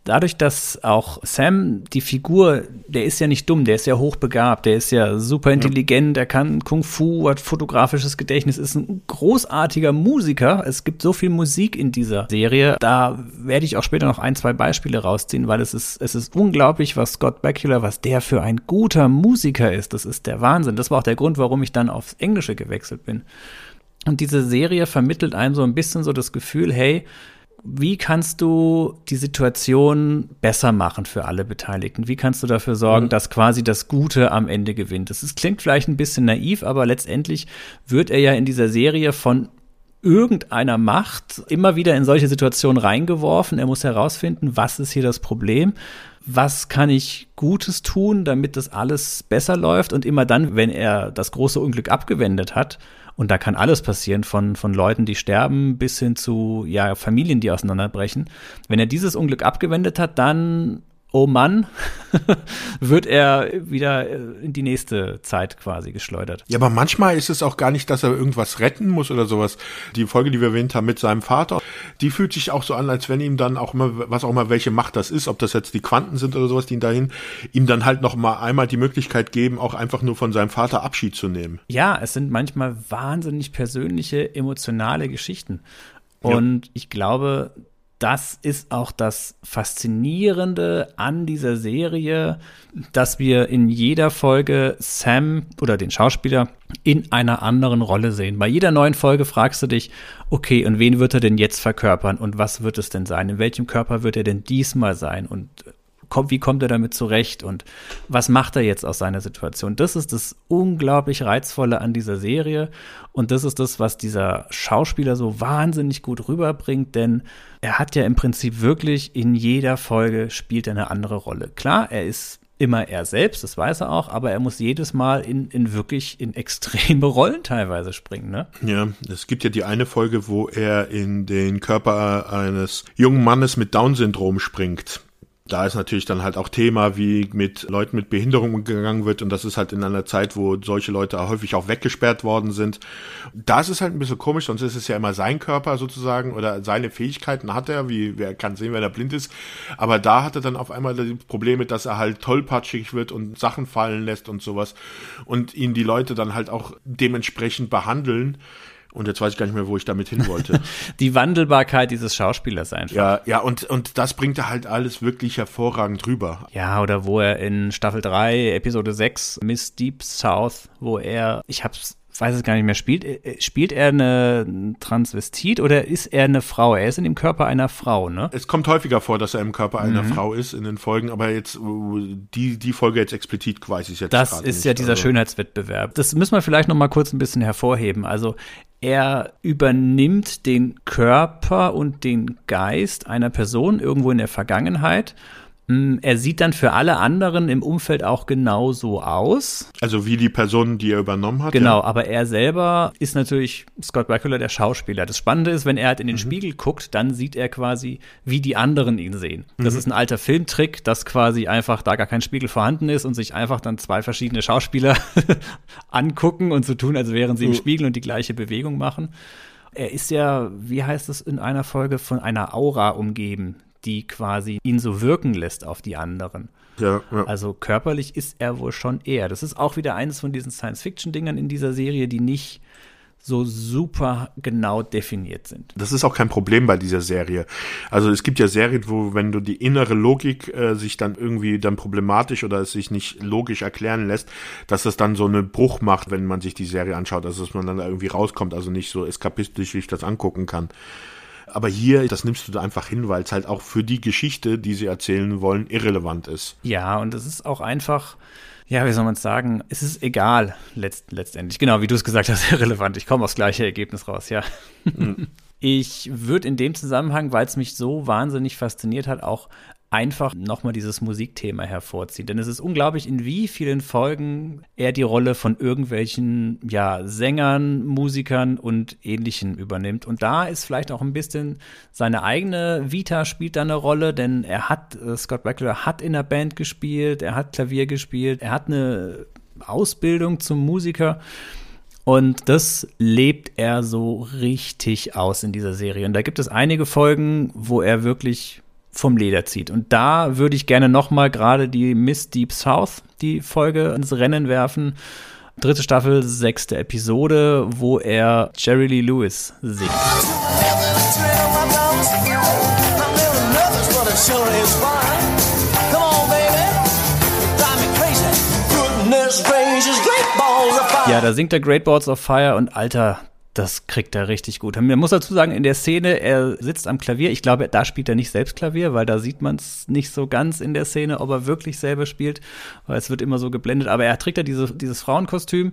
dadurch, dass auch Sam, die Figur, der ist ja nicht dumm, der ist ja hochbegabt, der ist ja super intelligent, der kann Kung Fu, hat fotografisches Gedächtnis, ist ein großartiger Musiker. Es gibt so viel Musik in dieser Serie. Da werde ich auch später noch ein, zwei Beispiele rausziehen, weil es ist, es ist unglaublich, was Scott Bakula, was der für ein guter Musiker ist. Das ist der Wahnsinn. Das war auch der Grund, warum ich dann aufs Englische gewechselt bin. Und diese Serie vermittelt einem so ein bisschen so das Gefühl, hey, wie kannst du die Situation besser machen für alle Beteiligten? Wie kannst du dafür sorgen, mhm. dass quasi das Gute am Ende gewinnt? Das ist, klingt vielleicht ein bisschen naiv, aber letztendlich wird er ja in dieser Serie von irgendeiner Macht immer wieder in solche Situationen reingeworfen. Er muss herausfinden, was ist hier das Problem? Was kann ich Gutes tun, damit das alles besser läuft? Und immer dann, wenn er das große Unglück abgewendet hat und da kann alles passieren, von, von Leuten, die sterben, bis hin zu ja, Familien, die auseinanderbrechen. Wenn er dieses Unglück abgewendet hat, dann oh Mann, wird er wieder äh, in die nächste Zeit quasi geschleudert. Ja, aber manchmal ist es auch gar nicht, dass er irgendwas retten muss oder sowas. Die Folge, die wir erwähnt haben mit seinem Vater, die fühlt sich auch so an, als wenn ihm dann auch immer, was auch immer welche Macht das ist, ob das jetzt die Quanten sind oder sowas, die ihn dahin, ihm dann halt noch mal einmal die Möglichkeit geben, auch einfach nur von seinem Vater Abschied zu nehmen. Ja, es sind manchmal wahnsinnig persönliche, emotionale Geschichten. Und ja. ich glaube, das ist auch das Faszinierende an dieser Serie, dass wir in jeder Folge Sam oder den Schauspieler in einer anderen Rolle sehen. Bei jeder neuen Folge fragst du dich, okay, und wen wird er denn jetzt verkörpern und was wird es denn sein? In welchem Körper wird er denn diesmal sein? Und kommt, wie kommt er damit zurecht und was macht er jetzt aus seiner Situation? Das ist das unglaublich Reizvolle an dieser Serie und das ist das, was dieser Schauspieler so wahnsinnig gut rüberbringt, denn er hat ja im Prinzip wirklich in jeder Folge spielt er eine andere Rolle. Klar, er ist immer er selbst, das weiß er auch, aber er muss jedes Mal in, in wirklich in extreme Rollen teilweise springen, ne? Ja, es gibt ja die eine Folge, wo er in den Körper eines jungen Mannes mit Down-Syndrom springt da ist natürlich dann halt auch Thema, wie mit Leuten mit Behinderung umgegangen wird und das ist halt in einer Zeit, wo solche Leute häufig auch weggesperrt worden sind. Das ist halt ein bisschen komisch, sonst ist es ja immer sein Körper sozusagen oder seine Fähigkeiten hat er, wie wer kann sehen, wenn er blind ist. Aber da hat er dann auf einmal die Probleme, dass er halt tollpatschig wird und Sachen fallen lässt und sowas und ihn die Leute dann halt auch dementsprechend behandeln. Und jetzt weiß ich gar nicht mehr, wo ich damit hin wollte. die Wandelbarkeit dieses Schauspielers einfach. Ja, ja, und, und das bringt er halt alles wirklich hervorragend rüber. Ja, oder wo er in Staffel 3, Episode 6, Miss Deep South, wo er, ich hab's weiß es gar nicht mehr, spielt, äh, spielt er eine Transvestit oder ist er eine Frau? Er ist in dem Körper einer Frau, ne? Es kommt häufiger vor, dass er im Körper einer mhm. Frau ist in den Folgen, aber jetzt die, die Folge jetzt explizit weiß ich jetzt Das ist nicht, ja dieser also. Schönheitswettbewerb. Das müssen wir vielleicht noch mal kurz ein bisschen hervorheben. Also er übernimmt den Körper und den Geist einer Person irgendwo in der Vergangenheit er sieht dann für alle anderen im Umfeld auch genauso aus. Also wie die Person, die er übernommen hat. Genau, ja. aber er selber ist natürlich Scott Bakula, der Schauspieler. Das Spannende ist, wenn er halt in den mhm. Spiegel guckt, dann sieht er quasi, wie die anderen ihn sehen. Das mhm. ist ein alter Filmtrick, dass quasi einfach da gar kein Spiegel vorhanden ist und sich einfach dann zwei verschiedene Schauspieler angucken und so tun, als wären sie im. Spiegel und die gleiche Bewegung machen. Er ist ja, wie heißt es in einer Folge, von einer Aura umgeben die quasi ihn so wirken lässt auf die anderen. Ja, ja. Also körperlich ist er wohl schon eher. Das ist auch wieder eines von diesen Science-Fiction-Dingern in dieser Serie, die nicht so super genau definiert sind. Das ist auch kein Problem bei dieser Serie. Also es gibt ja Serien, wo wenn du die innere Logik äh, sich dann irgendwie dann problematisch oder es sich nicht logisch erklären lässt, dass das dann so einen Bruch macht, wenn man sich die Serie anschaut, also dass man dann da irgendwie rauskommt, also nicht so eskapistisch sich das angucken kann. Aber hier, das nimmst du da einfach hin, weil es halt auch für die Geschichte, die sie erzählen wollen, irrelevant ist. Ja, und es ist auch einfach, ja, wie soll man es sagen? Es ist egal, letzt, letztendlich. Genau, wie du es gesagt hast, irrelevant. Ich komme aufs gleiche Ergebnis raus, ja. Mhm. Ich würde in dem Zusammenhang, weil es mich so wahnsinnig fasziniert hat, auch einfach nochmal dieses Musikthema hervorziehen. Denn es ist unglaublich, in wie vielen Folgen er die Rolle von irgendwelchen, ja, Sängern, Musikern und Ähnlichen übernimmt. Und da ist vielleicht auch ein bisschen seine eigene Vita spielt da eine Rolle, denn er hat, äh, Scott Bakula hat in der Band gespielt, er hat Klavier gespielt, er hat eine Ausbildung zum Musiker. Und das lebt er so richtig aus in dieser Serie. Und da gibt es einige Folgen, wo er wirklich vom Leder zieht. Und da würde ich gerne nochmal gerade die Miss Deep South, die Folge ins Rennen werfen. Dritte Staffel, sechste Episode, wo er Jerry Lee Lewis singt. Ja, da singt er Great Balls of Fire und Alter, das kriegt er richtig gut. Man muss dazu sagen, in der Szene, er sitzt am Klavier. Ich glaube, da spielt er nicht selbst Klavier, weil da sieht man es nicht so ganz in der Szene, ob er wirklich selber spielt, weil es wird immer so geblendet. Aber er trägt ja diese, dieses Frauenkostüm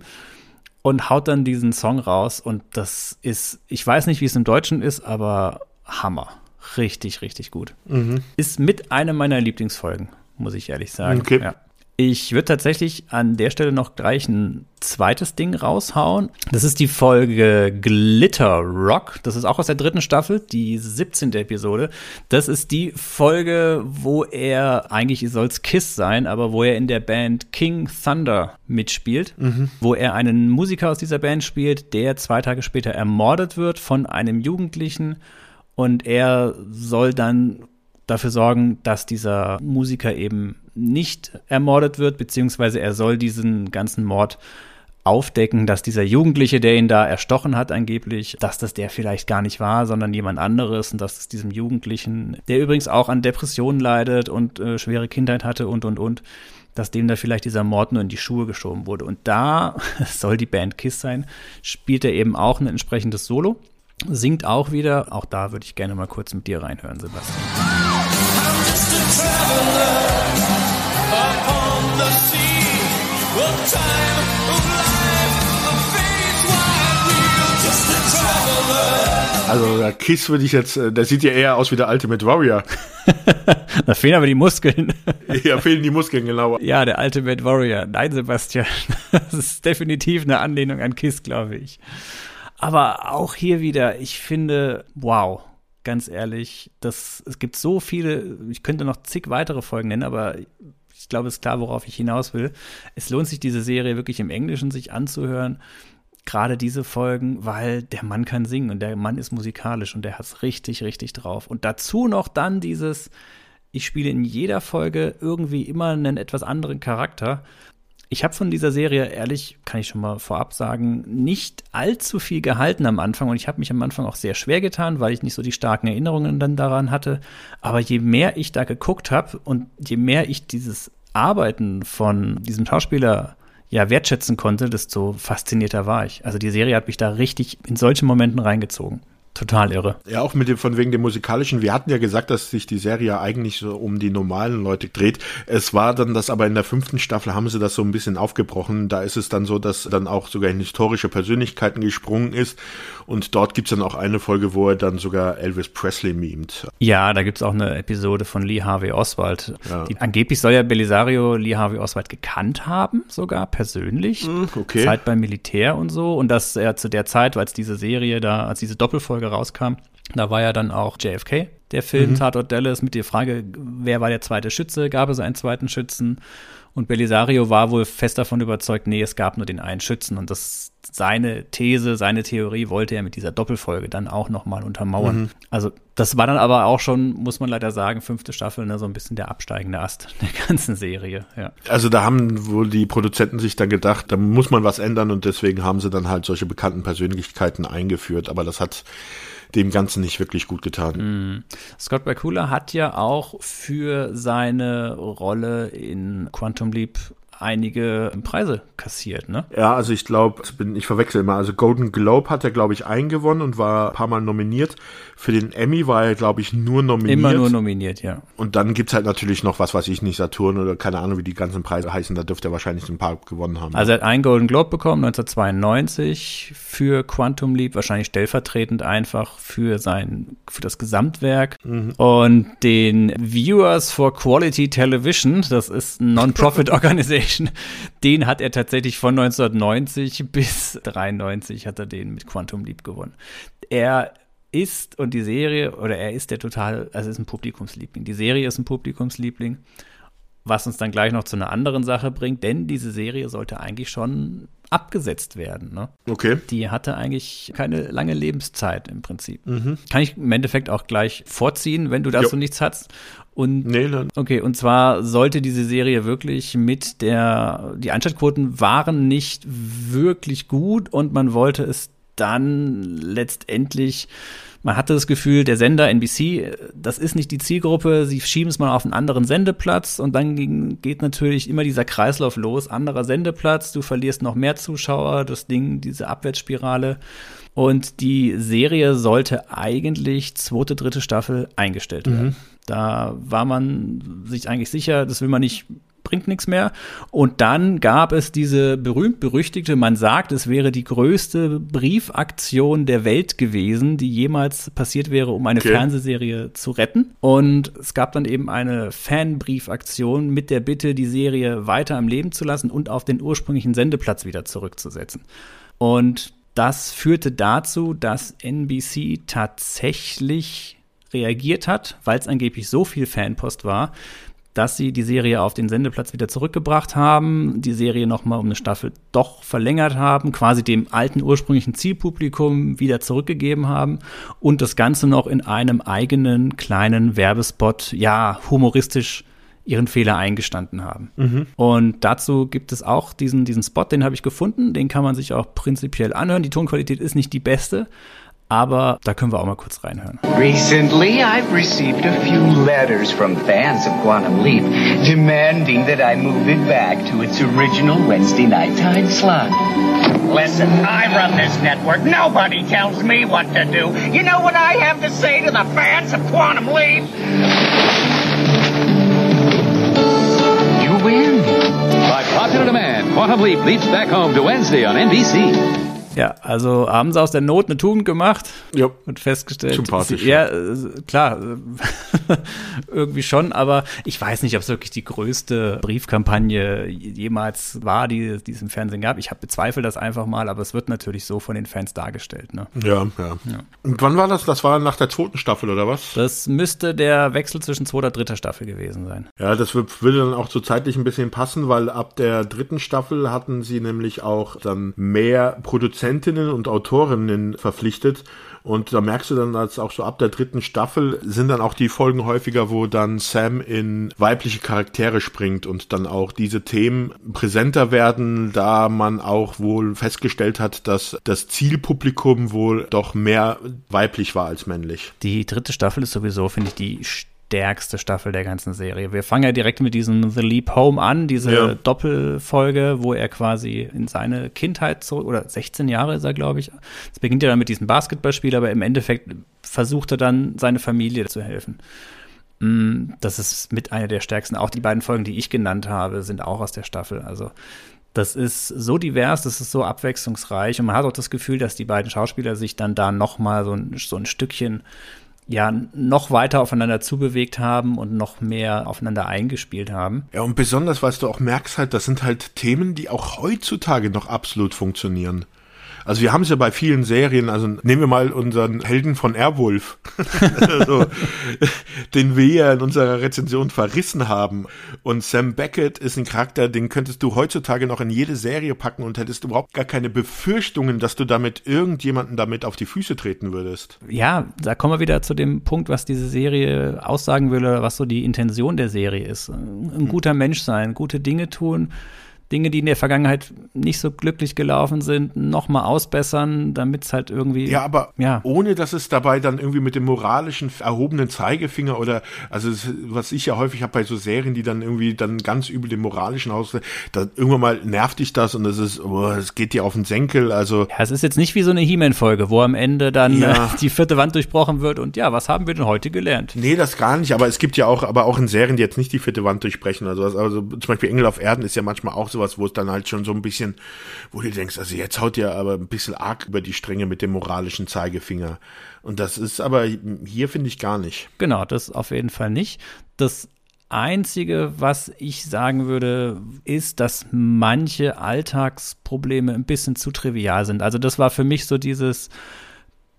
und haut dann diesen Song raus. Und das ist, ich weiß nicht, wie es im Deutschen ist, aber Hammer. Richtig, richtig gut. Mhm. Ist mit einer meiner Lieblingsfolgen, muss ich ehrlich sagen. Okay. Ja. Ich würde tatsächlich an der Stelle noch gleich ein zweites Ding raushauen. Das ist die Folge Glitter Rock. Das ist auch aus der dritten Staffel, die 17. Episode. Das ist die Folge, wo er, eigentlich soll es Kiss sein, aber wo er in der Band King Thunder mitspielt. Mhm. Wo er einen Musiker aus dieser Band spielt, der zwei Tage später ermordet wird von einem Jugendlichen. Und er soll dann dafür sorgen, dass dieser Musiker eben nicht ermordet wird, beziehungsweise er soll diesen ganzen Mord aufdecken, dass dieser Jugendliche, der ihn da erstochen hat angeblich, dass das der vielleicht gar nicht war, sondern jemand anderes und dass es diesem Jugendlichen, der übrigens auch an Depressionen leidet und äh, schwere Kindheit hatte und und und, dass dem da vielleicht dieser Mord nur in die Schuhe geschoben wurde. Und da soll die Band Kiss sein, spielt er eben auch ein entsprechendes Solo, singt auch wieder. Auch da würde ich gerne mal kurz mit dir reinhören, Sebastian. Also der Kiss würde ich jetzt, äh, der sieht ja eher aus wie der Ultimate Warrior. da fehlen aber die Muskeln. ja, fehlen die Muskeln, genau. Ja, der Ultimate Warrior. Nein, Sebastian. Das ist definitiv eine Anlehnung an Kiss, glaube ich. Aber auch hier wieder, ich finde, wow, ganz ehrlich, das, es gibt so viele, ich könnte noch zig weitere Folgen nennen, aber ich glaube, es ist klar, worauf ich hinaus will. Es lohnt sich, diese Serie wirklich im Englischen sich anzuhören gerade diese Folgen, weil der Mann kann singen und der Mann ist musikalisch und der hat es richtig, richtig drauf. Und dazu noch dann dieses, ich spiele in jeder Folge irgendwie immer einen etwas anderen Charakter. Ich habe von dieser Serie, ehrlich, kann ich schon mal vorab sagen, nicht allzu viel gehalten am Anfang und ich habe mich am Anfang auch sehr schwer getan, weil ich nicht so die starken Erinnerungen dann daran hatte. Aber je mehr ich da geguckt habe und je mehr ich dieses Arbeiten von diesem Schauspieler ja wertschätzen konnte, desto faszinierter war ich. Also die Serie hat mich da richtig in solchen Momenten reingezogen. Total irre. Ja, auch mit dem, von wegen dem musikalischen. Wir hatten ja gesagt, dass sich die Serie eigentlich so um die normalen Leute dreht. Es war dann das, aber in der fünften Staffel haben sie das so ein bisschen aufgebrochen. Da ist es dann so, dass dann auch sogar in historische Persönlichkeiten gesprungen ist. Und dort gibt's dann auch eine Folge, wo er dann sogar Elvis Presley memt. Ja, da gibt's auch eine Episode von Lee Harvey Oswald. Ja. Die, angeblich soll ja Belisario Lee Harvey Oswald gekannt haben, sogar persönlich. Hm, okay. Zeit beim Militär und so. Und dass er zu der Zeit, als diese Serie da, als diese Doppelfolge Folge rauskam. Da war ja dann auch JFK, der Film mhm. Tatort Dallas, mit der Frage, wer war der zweite Schütze? Gab es einen zweiten Schützen? Und Belisario war wohl fest davon überzeugt, nee, es gab nur den einen Schützen. Und das seine These, seine Theorie wollte er mit dieser Doppelfolge dann auch nochmal untermauern. Mhm. Also das war dann aber auch schon, muss man leider sagen, fünfte Staffel, ne, so ein bisschen der absteigende Ast der ganzen Serie. Ja. Also da haben wohl die Produzenten sich dann gedacht, da muss man was ändern und deswegen haben sie dann halt solche bekannten Persönlichkeiten eingeführt. Aber das hat dem Ganzen nicht wirklich gut getan. Mm. Scott Bakula hat ja auch für seine Rolle in Quantum Leap einige Preise kassiert, ne? Ja, also ich glaube, ich verwechsel immer. Also Golden Globe hat er, glaube ich, eingewonnen und war ein paar Mal nominiert. Für den Emmy war er, glaube ich, nur nominiert. Immer nur nominiert, ja. Und dann gibt's halt natürlich noch was, was ich nicht, Saturn oder keine Ahnung, wie die ganzen Preise heißen. Da dürfte er wahrscheinlich ein paar gewonnen haben. Also er hat einen Golden Globe bekommen, 1992, für Quantum Leap, wahrscheinlich stellvertretend einfach für sein, für das Gesamtwerk. Mhm. Und den Viewers for Quality Television, das ist ein Non-Profit Organization, den hat er tatsächlich von 1990 bis 93 hat er den mit Quantum Leap gewonnen. Er ist und die Serie, oder er ist der total, also ist ein Publikumsliebling. Die Serie ist ein Publikumsliebling, was uns dann gleich noch zu einer anderen Sache bringt, denn diese Serie sollte eigentlich schon abgesetzt werden. Ne? Okay. Die hatte eigentlich keine lange Lebenszeit im Prinzip. Mhm. Kann ich im Endeffekt auch gleich vorziehen, wenn du dazu jo. nichts hast. Und nee, okay, und zwar sollte diese Serie wirklich mit der, die Einschaltquoten waren nicht wirklich gut und man wollte es dann letztendlich man hatte das Gefühl, der Sender NBC, das ist nicht die Zielgruppe, sie schieben es mal auf einen anderen Sendeplatz und dann geht natürlich immer dieser Kreislauf los, anderer Sendeplatz, du verlierst noch mehr Zuschauer, das Ding, diese Abwärtsspirale. Und die Serie sollte eigentlich zweite, dritte Staffel eingestellt werden. Mhm. Da war man sich eigentlich sicher, das will man nicht bringt nichts mehr. Und dann gab es diese berühmt-berüchtigte, man sagt, es wäre die größte Briefaktion der Welt gewesen, die jemals passiert wäre, um eine okay. Fernsehserie zu retten. Und es gab dann eben eine Fanbriefaktion mit der Bitte, die Serie weiter am Leben zu lassen und auf den ursprünglichen Sendeplatz wieder zurückzusetzen. Und das führte dazu, dass NBC tatsächlich reagiert hat, weil es angeblich so viel Fanpost war, dass sie die Serie auf den Sendeplatz wieder zurückgebracht haben, die Serie nochmal um eine Staffel doch verlängert haben, quasi dem alten ursprünglichen Zielpublikum wieder zurückgegeben haben und das Ganze noch in einem eigenen kleinen Werbespot, ja, humoristisch ihren Fehler eingestanden haben. Mhm. Und dazu gibt es auch diesen, diesen Spot, den habe ich gefunden, den kann man sich auch prinzipiell anhören. Die Tonqualität ist nicht die beste, aber da können wir auch mal kurz reinhören. Recently I've received a few letters from fans of Quantum Leap demanding that I move it back to its original Wednesday night time slot. Listen, I run this network. Nobody tells me what to do. You know what I have to say to the fans of Quantum Leap? You win. By popular demand, Quantum Leap leaps back home to Wednesday on NBC. Ja, also haben sie aus der Not eine Tugend gemacht Ja. und festgestellt, Sympathisch, sie, ja, äh, klar, irgendwie schon, aber ich weiß nicht, ob es wirklich die größte Briefkampagne jemals war, die, die es im Fernsehen gab. Ich habe bezweifelt das einfach mal, aber es wird natürlich so von den Fans dargestellt. Ne? Ja, ja, Und wann war das? Das war nach der zweiten Staffel, oder was? Das müsste der Wechsel zwischen zweiter und dritter Staffel gewesen sein. Ja, das wür- würde dann auch so zeitlich ein bisschen passen, weil ab der dritten Staffel hatten sie nämlich auch dann mehr Produzentinnen und Autorinnen verpflichtet. Und da merkst du dann, als auch so ab der dritten Staffel sind dann auch die Folgen häufiger, wo dann Sam in weibliche Charaktere springt und dann auch diese Themen präsenter werden, da man auch wohl festgestellt hat, dass das Zielpublikum wohl doch mehr weiblich war als männlich. Die dritte Staffel ist sowieso, finde ich, die stärkste Staffel der ganzen Serie. Wir fangen ja direkt mit diesem The Leap Home an, diese Ja. Doppelfolge, wo er quasi in seine Kindheit zurück, oder 16 Jahre ist er, glaube ich. Es beginnt ja dann mit diesem Basketballspiel, aber im Endeffekt versucht er dann, seine Familie zu helfen. Mm, Das ist mit einer der stärksten. Auch die beiden Folgen, die ich genannt habe, sind auch aus der Staffel. Also das ist so divers, das ist so abwechslungsreich und man hat auch das Gefühl, dass die beiden Schauspieler sich dann da noch mal so ein, so ein Stückchen ja noch weiter aufeinander zubewegt haben und noch mehr aufeinander eingespielt haben. Ja, und besonders, weil du auch merkst halt, das sind halt Themen, die auch heutzutage noch absolut funktionieren. Also wir haben es ja bei vielen Serien, also nehmen wir mal unseren Helden von Airwolf, also, den wir ja in unserer Rezension verrissen haben. Und Sam Beckett ist ein Charakter, den könntest du heutzutage noch in jede Serie packen und hättest überhaupt gar keine Befürchtungen, dass du damit irgendjemanden damit auf die Füße treten würdest. Ja, da kommen wir wieder zu dem Punkt, was diese Serie aussagen oder was so die Intention der Serie ist. Ein guter Mensch sein, gute Dinge tun, Dinge, die in der Vergangenheit nicht so glücklich gelaufen sind, nochmal ausbessern, damit es halt irgendwie. Ja, aber Ja. ohne dass es dabei dann irgendwie mit dem moralischen erhobenen Zeigefinger oder also es, was ich ja häufig habe bei so Serien, die dann irgendwie dann ganz übel den moralischen aus, da irgendwann mal nervt dich das und das ist, oh, es geht dir auf den Senkel. Also Ja, es ist jetzt nicht wie so eine He-Man-Folge, wo am Ende dann Ja. äh, die vierte Wand durchbrochen wird und ja, was haben wir denn heute gelernt? nee, das gar nicht. Aber es gibt ja auch, aber auch in Serien, die jetzt nicht die vierte Wand durchbrechen. Also, also zum Beispiel Engel auf Erden ist ja manchmal auch sowas, wo es dann halt schon so ein bisschen, wo du denkst, also jetzt haut ihr aber ein bisschen arg über die Stränge mit dem moralischen Zeigefinger. Und das ist aber hier finde ich gar nicht. Genau, das auf jeden Fall nicht. Das Einzige, was ich sagen würde, ist, dass manche Alltagsprobleme ein bisschen zu trivial sind. Also das war für mich so dieses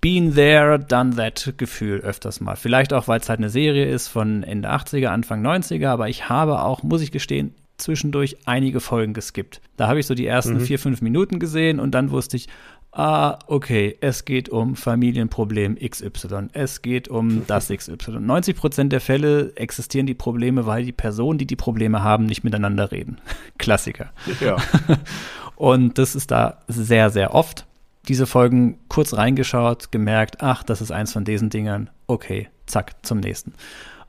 Been there, done that Gefühl öfters mal. Vielleicht auch, weil es halt eine Serie ist von Ende 80er, Anfang 90er, aber ich habe auch, muss ich gestehen, zwischendurch einige Folgen geskippt. Da habe ich so die ersten vier, fünf Minuten gesehen und dann wusste ich, ah, okay, es geht um Familienproblem XY, es geht um das XY. 90 Prozent der Fälle existieren die Probleme, weil die Personen, die die Probleme haben, nicht miteinander reden. Klassiker. Ja. Und das ist da sehr, sehr oft. Diese Folgen kurz reingeschaut, gemerkt, ach, das ist eins von diesen Dingern. Okay, zack, zum nächsten.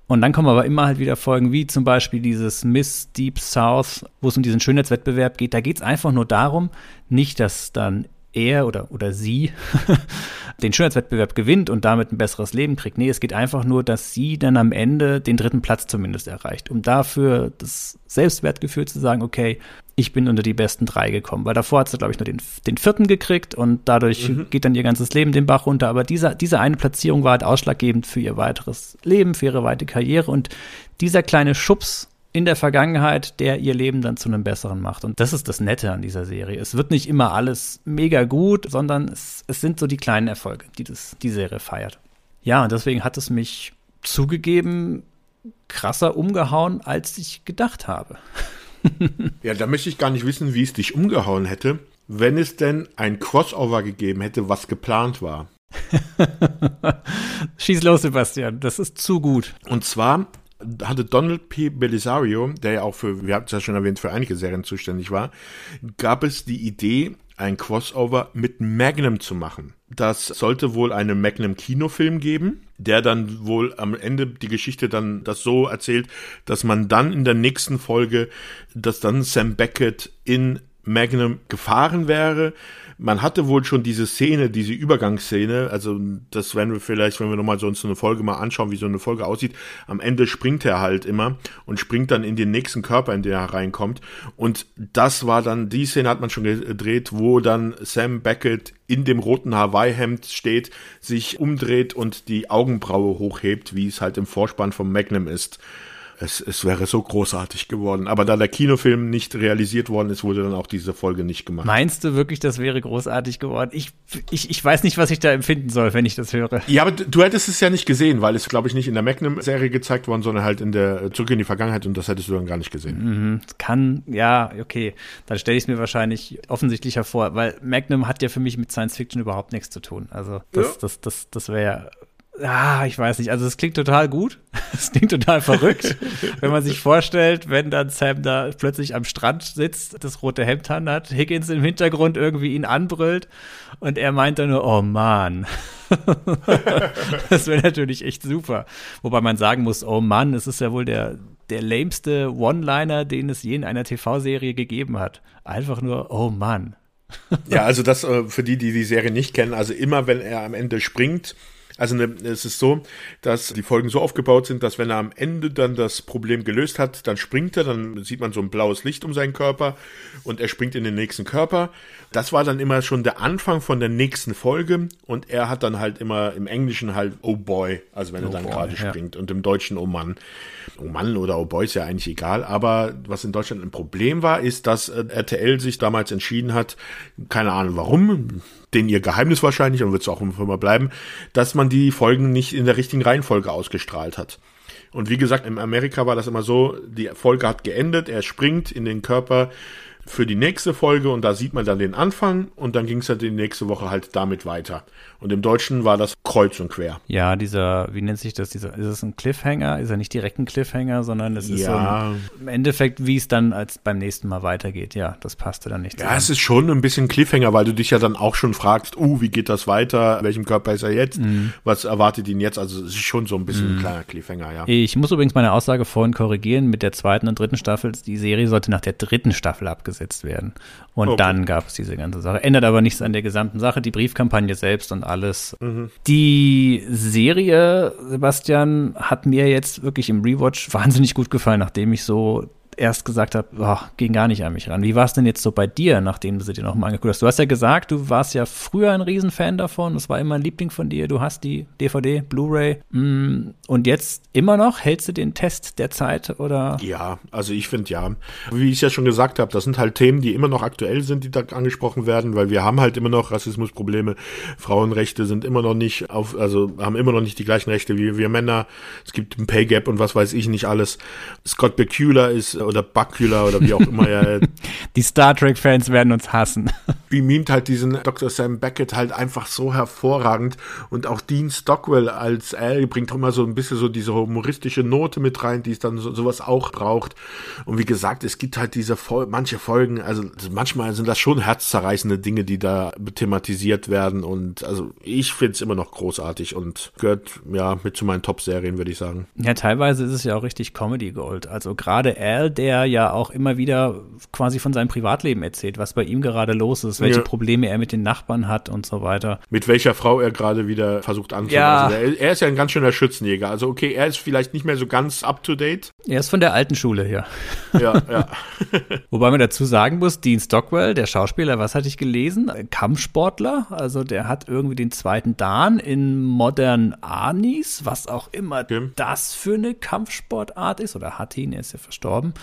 Und dann kommen aber immer halt wieder Folgen, wie zum Beispiel dieses Miss Deep South, wo es um diesen Schönheitswettbewerb geht. Da geht es einfach nur darum, nicht, dass dann er oder, oder sie den Schönheitswettbewerb gewinnt und damit ein besseres Leben kriegt. Nee, es geht einfach nur, dass sie dann am Ende den dritten Platz zumindest erreicht, um dafür das Selbstwertgefühl zu sagen, okay, ich bin unter die besten drei gekommen. Weil davor hat sie, glaube ich, nur den, den vierten gekriegt und dadurch geht dann ihr ganzes Leben den Bach runter. Aber dieser, diese eine Platzierung war halt ausschlaggebend für ihr weiteres Leben, für ihre weitere Karriere. Und dieser kleine Schubs in der Vergangenheit, der ihr Leben dann zu einem besseren macht. Und das ist das Nette an dieser Serie. Es wird nicht immer alles mega gut, sondern es, es sind so die kleinen Erfolge, die das, die Serie feiert. Ja, und deswegen hat es mich zugegeben krasser umgehauen, als ich gedacht habe. Ja, da möchte ich gar nicht wissen, wie es dich umgehauen hätte, wenn es denn ein Crossover gegeben hätte, was geplant war. Schieß los, Sebastian. Das ist zu gut. Und zwar hatte Donald P. Belisario, der ja auch für, wir hatten es ja schon erwähnt, für einige Serien zuständig war, gab es die Idee, ein Crossover mit Magnum zu machen. Das sollte wohl einen Magnum-Kinofilm geben, der dann wohl am Ende die Geschichte dann das so erzählt, dass man dann in der nächsten Folge, dass dann Sam Beckett in Magnum gefahren wäre. Man hatte wohl schon diese Szene, diese Übergangsszene, also das werden wir vielleicht, wenn wir nochmal so uns eine Folge mal anschauen, wie so eine Folge aussieht, am Ende springt er halt immer und springt dann in den nächsten Körper, in den er reinkommt. Und das war dann, die Szene hat man schon gedreht, wo dann Sam Beckett in dem roten Hawaii-Hemd steht, sich umdreht und die Augenbraue hochhebt, wie es halt im Vorspann vom Magnum ist es, es wäre so großartig geworden. Aber da der Kinofilm nicht realisiert worden ist, wurde dann auch diese Folge nicht gemacht. Meinst du wirklich, das wäre großartig geworden? Ich, ich, ich weiß nicht, was ich da empfinden soll, wenn ich das höre. Ja, aber du hättest es ja nicht gesehen, weil es, glaube ich, nicht in der Magnum-Serie gezeigt worden, sondern halt in der Zurück in die Vergangenheit und das hättest du dann gar nicht gesehen. Mhm, kann, ja, okay. Dann stelle ich es mir wahrscheinlich offensichtlicher vor, weil Magnum hat ja für mich mit Science Fiction überhaupt nichts zu tun. Also das, ja. das, das, das wäre ah, ich weiß nicht, also es klingt total gut. Es klingt total verrückt, wenn man sich vorstellt, wenn dann Sam da plötzlich am Strand sitzt, das rote Hemd hat, Higgins im Hintergrund irgendwie ihn anbrüllt und er meint dann nur, oh Mann. das wäre natürlich echt super. Wobei man sagen muss, oh Mann, es ist ja wohl der, der lameste One-Liner, den es je in einer TV-Serie gegeben hat. Einfach nur, oh Mann. ja, also das äh, für die, die die Serie nicht kennen, also immer wenn er am Ende springt, also ne, es ist so, dass die Folgen so aufgebaut sind, dass wenn er am Ende dann das Problem gelöst hat, dann springt er, dann sieht man so ein blaues Licht um seinen Körper und er springt in den nächsten Körper. Das war dann immer schon der Anfang von der nächsten Folge und er hat dann halt immer im Englischen halt Oh Boy, also wenn oh er dann gerade ja. springt und im Deutschen Oh Mann. Oh Mann oder Oh Boy ist ja eigentlich egal, aber was in Deutschland ein Problem war, ist, dass äh, RTL sich damals entschieden hat, keine Ahnung warum, den ihr Geheimnis wahrscheinlich und wird es auch immer bleiben, dass man die Folgen nicht in der richtigen Reihenfolge ausgestrahlt hat. Und wie gesagt, in Amerika war das immer so, die Folge hat geendet, er springt in den Körper für die nächste Folge und da sieht man dann den Anfang und dann ging es halt die nächste Woche halt damit weiter. Und im Deutschen war das kreuz und quer. Ja, dieser, wie nennt sich das? Dieser, ist es ein Cliffhanger? Ist er nicht direkt ein Cliffhanger, sondern es ist ja. so im Endeffekt, wie es dann als beim nächsten Mal weitergeht. Ja, das passte dann nicht. Ja, zusammen. es ist schon ein bisschen Cliffhanger, weil du dich ja dann auch schon fragst, uh, wie geht das weiter? welchem Körper ist er jetzt? Mhm. Was erwartet ihn jetzt? Also es ist schon so ein bisschen mhm. ein kleiner Cliffhanger, ja. Ich muss übrigens meine Aussage vorhin korrigieren. Mit der zweiten und dritten Staffel, die Serie sollte nach der dritten Staffel abgesetzt werden. Und okay. dann gab es diese ganze Sache. Ändert aber nichts an der gesamten Sache. Die Briefkampagne selbst und alles. Mhm. Die Serie, Sebastian, hat mir jetzt wirklich im Rewatch wahnsinnig gut gefallen, nachdem ich so erst gesagt habe, oh, ging gar nicht an mich ran. Wie war es denn jetzt so bei dir, nachdem du sie dir nochmal angeguckt hast? Du hast ja gesagt, du warst ja früher ein Riesenfan davon, das war immer ein Liebling von dir, du hast die DVD, Blu-ray mm, und jetzt immer noch, hältst du den Test der Zeit oder? Ja, also ich finde ja. Wie ich ja schon gesagt habe, das sind halt Themen, die immer noch aktuell sind, die da angesprochen werden, weil wir haben halt immer noch Rassismusprobleme, Frauenrechte sind immer noch nicht auf, also haben immer noch nicht die gleichen Rechte wie wir Männer. Es gibt ein Pay Gap und was weiß ich nicht alles. Scott Bakula ist oder Bakula oder wie auch immer er. Die Star Trek-Fans werden uns hassen. Beamt halt diesen Dr. Sam Beckett halt einfach so hervorragend und auch Dean Stockwell als Al bringt immer so ein bisschen so diese humoristische Note mit rein, die es dann so, sowas auch braucht. Und wie gesagt, es gibt halt diese Fol manche Folgen, also manchmal sind das schon herzzerreißende Dinge, die da thematisiert werden und also ich finde es immer noch großartig und gehört ja mit zu meinen Top-Serien, würde ich sagen. Ja, teilweise ist es ja auch richtig Comedy Gold. Also gerade Al, der ja auch immer wieder quasi von seinem Privatleben erzählt, was bei ihm gerade los ist, welche ja. Probleme er mit den Nachbarn hat und so weiter. Mit welcher Frau er gerade wieder versucht anzufangen. Ja. Also er, er, ist ja ein ganz schöner Schützenjäger. Also okay, er ist vielleicht nicht mehr so ganz up to date. Er ist von der alten Schule, ja. Ja, ja. Wobei man dazu sagen muss, Dean Stockwell, der Schauspieler, was hatte ich gelesen? Kampfsportler. Also der hat irgendwie den zweiten Dan in Modern Arnis, was auch immer okay. das für eine Kampfsportart ist. Oder hat ihn, er ist ja verstorben.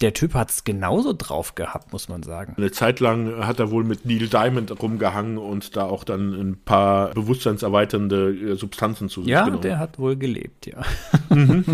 Der Typ hat es genauso drauf gehabt, muss man sagen. Eine Zeit lang hat er wohl mit Neil Diamond rumgehangen und da auch dann ein paar bewusstseinserweiternde äh, Substanzen zu sich Ja, genommen. der hat wohl gelebt, ja. Mhm.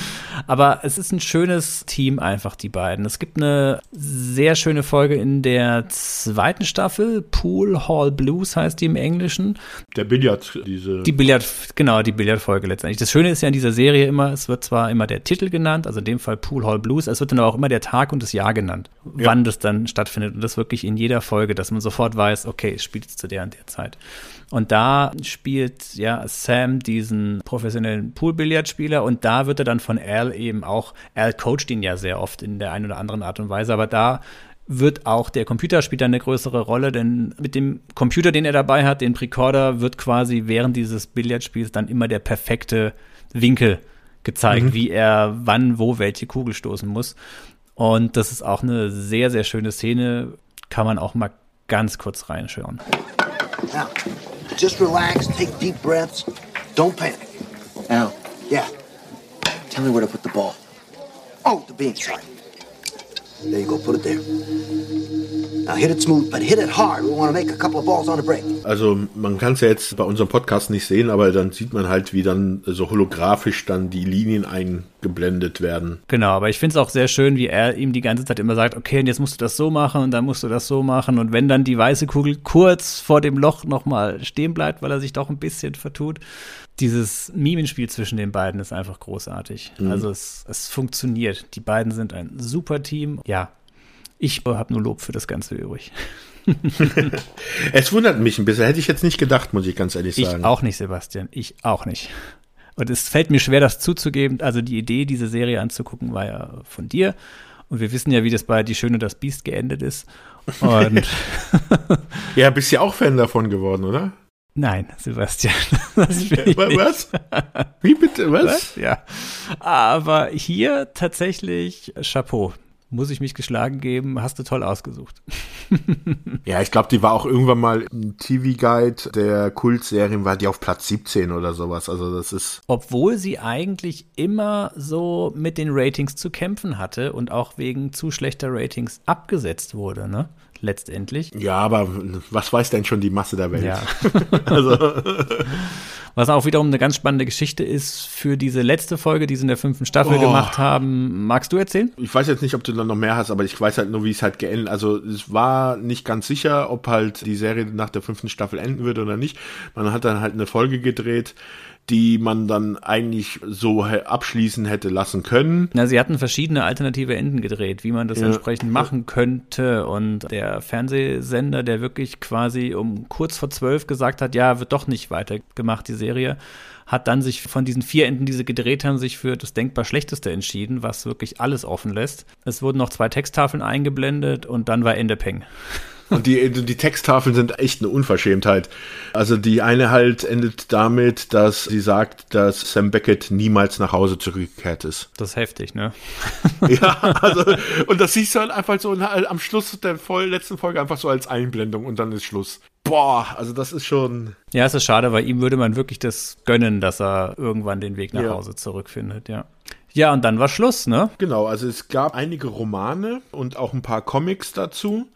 Aber es ist ein schönes Team einfach, die beiden. Es gibt eine sehr schöne Folge in der zweiten Staffel, Pool Hall Blues heißt die im Englischen. Der Billard, diese. Die Billard, genau, die Billardfolge letztendlich. Das Schöne ist ja in dieser Serie immer, es wird zwar immer der Titel genannt, also in dem Fall Pool Hall Blues, es wird dann aber auch immer der Tag und das Jahr genannt, ja. wann das dann stattfindet. Und das wirklich in jeder Folge, dass man sofort weiß, okay, es spielt zu der und der Zeit. Und da spielt ja Sam diesen professionellen Poolbillardspieler und da wird er dann von Al eben auch, Al coacht ihn ja sehr oft in der einen oder anderen Art und Weise, aber da wird auch der Computer spielt eine größere Rolle, denn mit dem Computer, den er dabei hat, den Precorder, wird quasi während dieses Billardspiels dann immer der perfekte Winkel gezeigt, mhm. wie er wann, wo welche Kugel stoßen muss. Und das ist auch eine sehr, sehr schöne Szene. Kann man auch mal ganz kurz reinschauen. Now, just relax, take deep breaths. Don't panic. Al. Yeah. Tell me where to put the ball. Oh, the beam, sorry. There you go, put it there. Also man kann es ja jetzt bei unserem Podcast nicht sehen, aber dann sieht man halt, wie dann so holographisch dann die Linien eingeblendet werden. Genau, aber ich finde es auch sehr schön, wie er ihm die ganze Zeit immer sagt, okay, und jetzt musst du das so machen und dann musst du das so machen. Und wenn dann die weiße Kugel kurz vor dem Loch nochmal stehen bleibt, weil er sich doch ein bisschen vertut, dieses Mimenspiel zwischen den beiden ist einfach großartig. Mhm. Also es, es funktioniert. Die beiden sind ein super Team. Ja, ich habe nur Lob für das Ganze übrig. es wundert mich ein bisschen. Hätte ich jetzt nicht gedacht, muss ich ganz ehrlich sagen. Ich auch nicht, Sebastian. Ich auch nicht. Und es fällt mir schwer, das zuzugeben. Also die Idee, diese Serie anzugucken, war ja von dir. Und wir wissen ja, wie das bei Die Schöne und das Biest geendet ist. Und ja, bist ja auch Fan davon geworden, oder? Nein, Sebastian. was? Wie bitte? Was? was? Ja. Aber hier tatsächlich Chapeau. Muss ich mich geschlagen geben, hast du toll ausgesucht. ja, ich glaube, die war auch irgendwann mal ein TV-Guide der Kultserien, war die auf Platz 17 oder sowas. Also das ist. Obwohl sie eigentlich immer so mit den Ratings zu kämpfen hatte und auch wegen zu schlechter Ratings abgesetzt wurde, ne? Letztendlich. Ja, aber was weiß denn schon die Masse der Welt? Ja. also. Was auch wiederum eine ganz spannende Geschichte ist für diese letzte Folge, die sie in der fünften Staffel oh. gemacht haben. Magst du erzählen? Ich weiß jetzt nicht, ob du da noch mehr hast, aber ich weiß halt nur, wie es halt geendet. Also es war nicht ganz sicher, ob halt die Serie nach der fünften Staffel enden würde oder nicht. Man hat dann halt eine Folge gedreht die man dann eigentlich so abschließen hätte lassen können. Na, sie hatten verschiedene alternative Enden gedreht, wie man das ja. entsprechend machen könnte. Und der Fernsehsender, der wirklich quasi um kurz vor zwölf gesagt hat, ja, wird doch nicht weitergemacht, die Serie, hat dann sich von diesen vier Enden, die sie gedreht haben, sich für das denkbar schlechteste entschieden, was wirklich alles offen lässt. Es wurden noch zwei Texttafeln eingeblendet und dann war Ende Peng. Und die, die Texttafeln sind echt eine Unverschämtheit. Also die eine halt endet damit, dass sie sagt, dass Sam Beckett niemals nach Hause zurückgekehrt ist. Das ist heftig, ne? ja, also, und das siehst du halt einfach so am Schluss der letzten Folge einfach so als Einblendung und dann ist Schluss. Boah, also das ist schon. Ja, es ist schade, weil ihm würde man wirklich das gönnen, dass er irgendwann den Weg nach ja. Hause zurückfindet, ja. Ja, und dann war Schluss, ne? Genau, also es gab einige Romane und auch ein paar Comics dazu.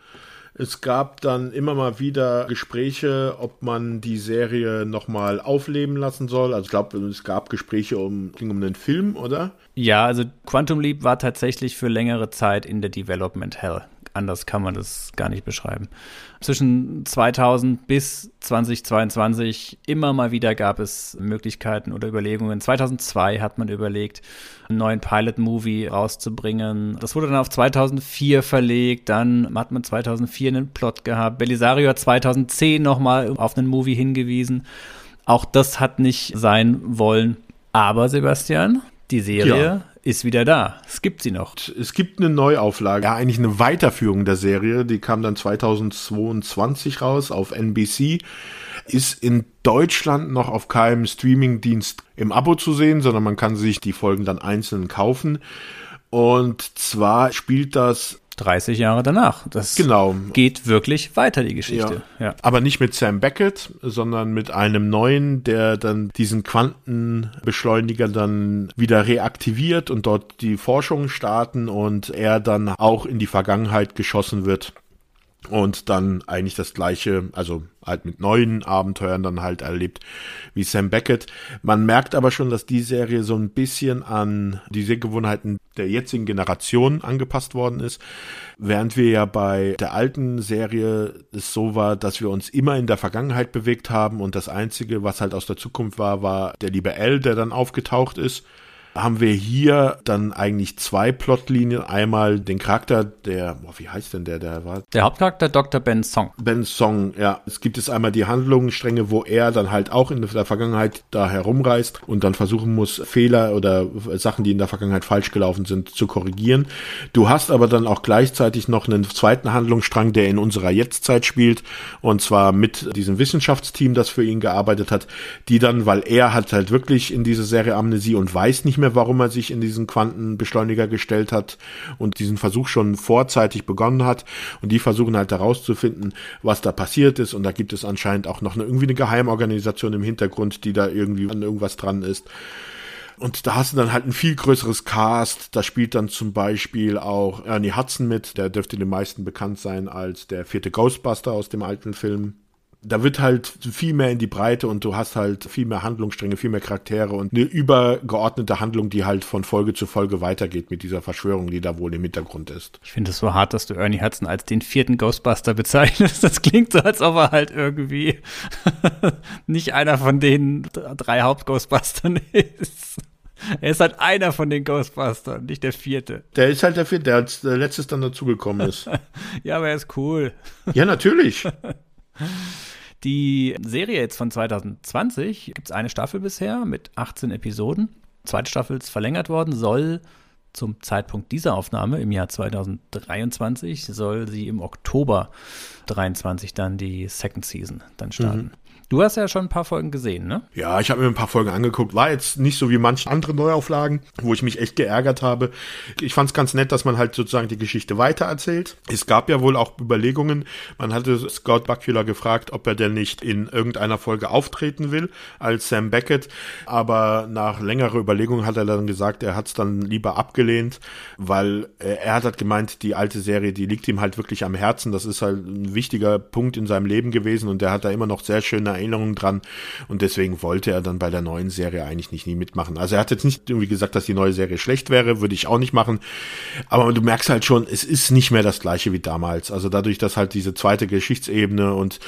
Es gab dann immer mal wieder Gespräche, ob man die Serie nochmal aufleben lassen soll. Also ich glaube, es gab Gespräche um, ging um einen Film, oder? Ja, also Quantum Leap war tatsächlich für längere Zeit in der Development Hell anders kann man das gar nicht beschreiben. Zwischen 2000 bis 2022 immer mal wieder gab es Möglichkeiten oder Überlegungen. 2002 hat man überlegt, einen neuen Pilot-Movie rauszubringen. Das wurde dann auf 2004 verlegt. Dann hat man 2004 einen Plot gehabt. Belisario hat 2010 nochmal auf einen Movie hingewiesen. Auch das hat nicht sein wollen. Aber Sebastian, die Serie ja ist wieder da. Es gibt sie noch. Es gibt eine Neuauflage, ja eigentlich eine Weiterführung der Serie. Die kam dann 2022 raus auf NBC. Ist in Deutschland noch auf keinem Streamingdienst im Abo zu sehen, sondern man kann sich die Folgen dann einzeln kaufen. Und zwar spielt das 30 Jahre danach. Das genau. geht wirklich weiter, die Geschichte. Ja. ja. Aber nicht mit Sam Beckett, sondern mit einem neuen, der dann diesen Quantenbeschleuniger dann wieder reaktiviert und dort die Forschung starten und er dann auch in die Vergangenheit geschossen wird und dann eigentlich das gleiche, also halt mit neuen Abenteuern dann halt erlebt wie Sam Beckett. Man merkt aber schon, dass die Serie so ein bisschen an die Sehgewohnheiten der jetzigen Generation angepasst worden ist, während wir ja bei der alten Serie es so war, dass wir uns immer in der Vergangenheit bewegt haben und das einzige, was halt aus der Zukunft war, war der liebe L, der dann aufgetaucht ist haben wir hier dann eigentlich zwei Plotlinien. Einmal den Charakter, der, boah, wie heißt denn der, der war? Der Hauptcharakter Dr. Ben Song. Ben Song, ja. Es gibt es einmal die Handlungsstränge, wo er dann halt auch in der Vergangenheit da herumreist und dann versuchen muss, Fehler oder Sachen, die in der Vergangenheit falsch gelaufen sind, zu korrigieren. Du hast aber dann auch gleichzeitig noch einen zweiten Handlungsstrang, der in unserer Jetztzeit spielt und zwar mit diesem Wissenschaftsteam, das für ihn gearbeitet hat, die dann, weil er hat halt wirklich in diese Serie Amnesie und weiß nicht mehr, warum er sich in diesen Quantenbeschleuniger gestellt hat und diesen Versuch schon vorzeitig begonnen hat und die versuchen halt herauszufinden, was da passiert ist und da gibt es anscheinend auch noch eine, irgendwie eine Geheimorganisation im Hintergrund, die da irgendwie an irgendwas dran ist. Und da hast du dann halt ein viel größeres Cast. Da spielt dann zum Beispiel auch Ernie Hudson mit. Der dürfte den meisten bekannt sein als der vierte Ghostbuster aus dem alten Film da wird halt viel mehr in die Breite und du hast halt viel mehr Handlungsstränge, viel mehr Charaktere und eine übergeordnete Handlung, die halt von Folge zu Folge weitergeht mit dieser Verschwörung, die da wohl im Hintergrund ist. Ich finde es so hart, dass du Ernie Hudson als den vierten Ghostbuster bezeichnest. Das klingt so, als ob er halt irgendwie nicht einer von den drei Hauptghostbustern ist. Er ist halt einer von den Ghostbusters, nicht der vierte. Der ist halt der vierte, der als letztes dann dazugekommen ist. ja, aber er ist cool. Ja, natürlich. Die Serie jetzt von 2020 gibt es eine Staffel bisher mit 18 Episoden. Zweite Staffel ist verlängert worden, soll zum Zeitpunkt dieser Aufnahme im Jahr 2023 soll sie im Oktober 23 dann die Second Season dann starten. Mhm. Du hast ja schon ein paar Folgen gesehen, ne? Ja, ich habe mir ein paar Folgen angeguckt. War jetzt nicht so wie manche andere Neuauflagen, wo ich mich echt geärgert habe. Ich fand es ganz nett, dass man halt sozusagen die Geschichte weitererzählt. Es gab ja wohl auch Überlegungen. Man hatte Scott Bakula gefragt, ob er denn nicht in irgendeiner Folge auftreten will als Sam Beckett. Aber nach längerer Überlegung hat er dann gesagt, er hat es dann lieber abgelehnt, weil er hat halt gemeint, die alte Serie, die liegt ihm halt wirklich am Herzen. Das ist halt ein wichtiger Punkt in seinem Leben gewesen und er hat da immer noch sehr schöne Erinnerungen dran und deswegen wollte er dann bei der neuen Serie eigentlich nicht nie mitmachen. Also er hat jetzt nicht irgendwie gesagt, dass die neue Serie schlecht wäre, würde ich auch nicht machen, aber du merkst halt schon, es ist nicht mehr das gleiche wie damals. Also dadurch, dass halt diese zweite Geschichtsebene und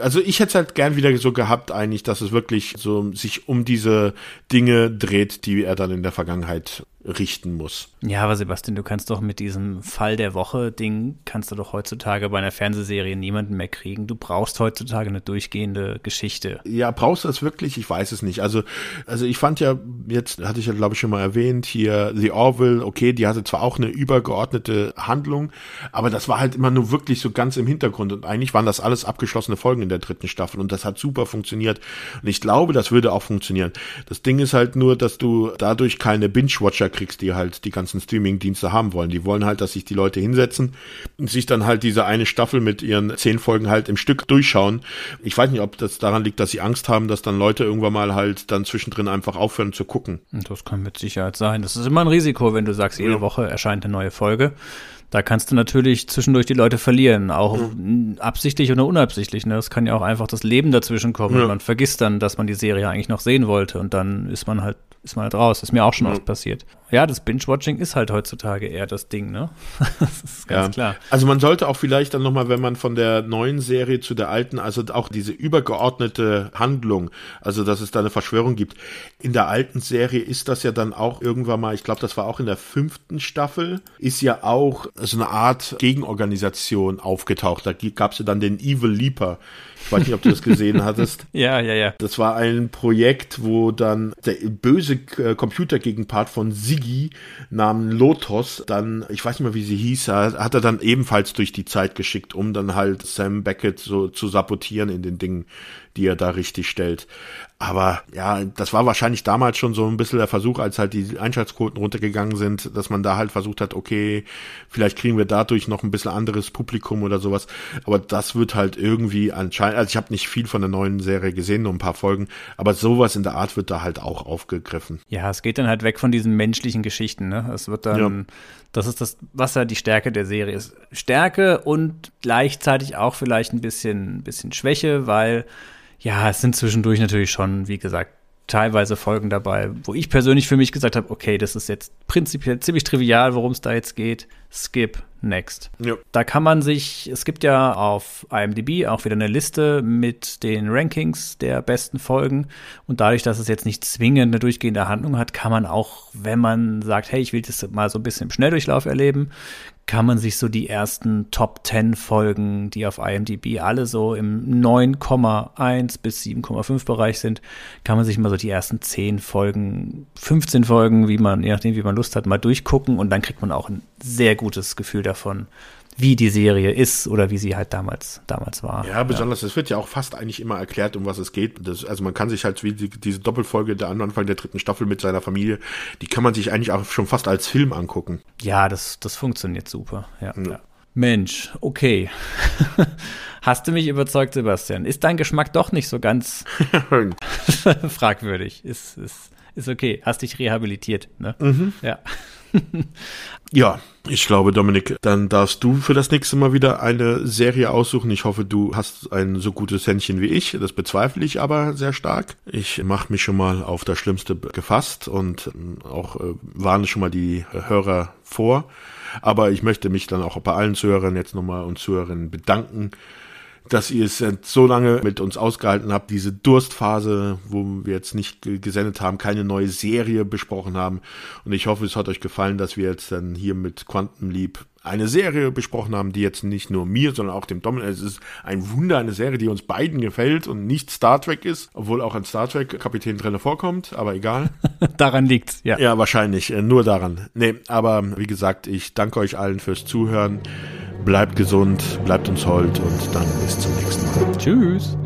also ich hätte es halt gern wieder so gehabt eigentlich, dass es wirklich so sich um diese Dinge dreht, die er dann in der Vergangenheit richten muss. Ja, aber Sebastian, du kannst doch mit diesem Fall der Woche-Ding, kannst du doch heutzutage bei einer Fernsehserie niemanden mehr kriegen. Du brauchst heutzutage eine durchgehende Geschichte. Ja, brauchst du das wirklich? Ich weiß es nicht. Also, also ich fand ja, jetzt hatte ich ja, glaube ich, schon mal erwähnt, hier The Orville, okay, die hatte zwar auch eine übergeordnete Handlung, aber das war halt immer nur wirklich so ganz im Hintergrund und eigentlich waren das alles abgeschlossene Folgen in der dritten Staffel und das hat super funktioniert und ich glaube, das würde auch funktionieren. Das Ding ist halt nur, dass du dadurch keine Binge-Watcher kriegst, die halt die ganzen Streaming-Dienste haben wollen. Die wollen halt, dass sich die Leute hinsetzen und sich dann halt diese eine Staffel mit ihren zehn Folgen halt im Stück durchschauen. Ich weiß nicht, ob das daran liegt, dass sie Angst haben, dass dann Leute irgendwann mal halt dann zwischendrin einfach aufhören zu gucken. Das kann mit Sicherheit sein. Das ist immer ein Risiko, wenn du sagst, jede ja. Woche erscheint eine neue Folge. Da kannst du natürlich zwischendurch die Leute verlieren, auch mhm. absichtlich oder unabsichtlich. Ne? Das kann ja auch einfach das Leben dazwischen kommen. Ja. Man vergisst dann, dass man die Serie eigentlich noch sehen wollte und dann ist man halt ist man halt raus. Das ist mir auch schon ja. oft passiert. Ja, das Binge-Watching ist halt heutzutage eher das Ding, ne? das ist ganz ja. klar. Also man sollte auch vielleicht dann nochmal, wenn man von der neuen Serie zu der alten, also auch diese übergeordnete Handlung, also dass es da eine Verschwörung gibt. In der alten Serie ist das ja dann auch irgendwann mal, ich glaube, das war auch in der fünften Staffel, ist ja auch so eine Art Gegenorganisation aufgetaucht. Da gab es ja dann den Evil Leaper ich weiß nicht, ob du das gesehen hattest. Ja, ja, ja. Das war ein Projekt, wo dann der böse äh, Computergegenpart von Siggy namens Lotus dann, ich weiß nicht mehr, wie sie hieß, hat er dann ebenfalls durch die Zeit geschickt, um dann halt Sam Beckett so zu sabotieren in den Dingen, die er da richtig stellt. Aber ja, das war wahrscheinlich damals schon so ein bisschen der Versuch, als halt die Einschaltquoten runtergegangen sind, dass man da halt versucht hat, okay, vielleicht kriegen wir dadurch noch ein bisschen anderes Publikum oder sowas. Aber das wird halt irgendwie anscheinend, also ich habe nicht viel von der neuen Serie gesehen, nur ein paar Folgen, aber sowas in der Art wird da halt auch aufgegriffen. Ja, es geht dann halt weg von diesen menschlichen Geschichten, ne? Es wird dann, ja. das ist das, was ja die Stärke der Serie ist. Stärke und gleichzeitig auch vielleicht ein bisschen, bisschen Schwäche, weil ja, es sind zwischendurch natürlich schon, wie gesagt, teilweise Folgen dabei, wo ich persönlich für mich gesagt habe, okay, das ist jetzt prinzipiell ziemlich trivial, worum es da jetzt geht. Skip, Next. Ja. Da kann man sich, es gibt ja auf IMDb auch wieder eine Liste mit den Rankings der besten Folgen. Und dadurch, dass es jetzt nicht zwingend eine durchgehende Handlung hat, kann man auch, wenn man sagt, hey, ich will das mal so ein bisschen im Schnelldurchlauf erleben, kann man sich so die ersten Top 10 Folgen, die auf IMDb alle so im 9,1 bis 7,5 Bereich sind, kann man sich mal so die ersten 10 Folgen, 15 Folgen, wie man, je nachdem, wie man Lust hat, mal durchgucken und dann kriegt man auch ein sehr gutes Gefühl davon, wie die Serie ist oder wie sie halt damals, damals war. Ja, besonders, es wird ja auch fast eigentlich immer erklärt, um was es geht. Das, also man kann sich halt wie die, diese Doppelfolge der Anfang der dritten Staffel mit seiner Familie, die kann man sich eigentlich auch schon fast als Film angucken. Ja, das, das funktioniert super. Ja, ja. Mensch, okay. Hast du mich überzeugt, Sebastian? Ist dein Geschmack doch nicht so ganz fragwürdig? Ist, ist, ist okay. Hast dich rehabilitiert, ne? Ja. Ja, ich glaube, Dominik, dann darfst du für das nächste Mal wieder eine Serie aussuchen. Ich hoffe, du hast ein so gutes Händchen wie ich. Das bezweifle ich aber sehr stark. Ich mache mich schon mal auf das Schlimmste gefasst und ähm, auch äh, warne schon mal die äh, Hörer vor. Aber ich möchte mich dann auch bei allen Zuhörern jetzt nochmal und Zuhörerinnen bedanken, dass ihr es so lange mit uns ausgehalten habt, diese Durstphase, wo wir jetzt nicht gesendet haben, keine neue Serie besprochen haben. Und ich hoffe, es hat euch gefallen, dass wir jetzt dann hier mit Quantum Leap eine Serie besprochen haben, die jetzt nicht nur mir, sondern auch dem Dominik, es ist ein Wunder, eine Serie, die uns beiden gefällt und nicht Star Trek ist, obwohl auch ein Star Trek Kapitän drinne vorkommt, aber egal. Daran liegt's, ja. Ja, wahrscheinlich, äh, nur daran. Nee, aber wie gesagt, ich danke euch allen fürs Zuhören. Bleibt gesund, bleibt uns hold und dann bis zum nächsten Mal. Tschüss.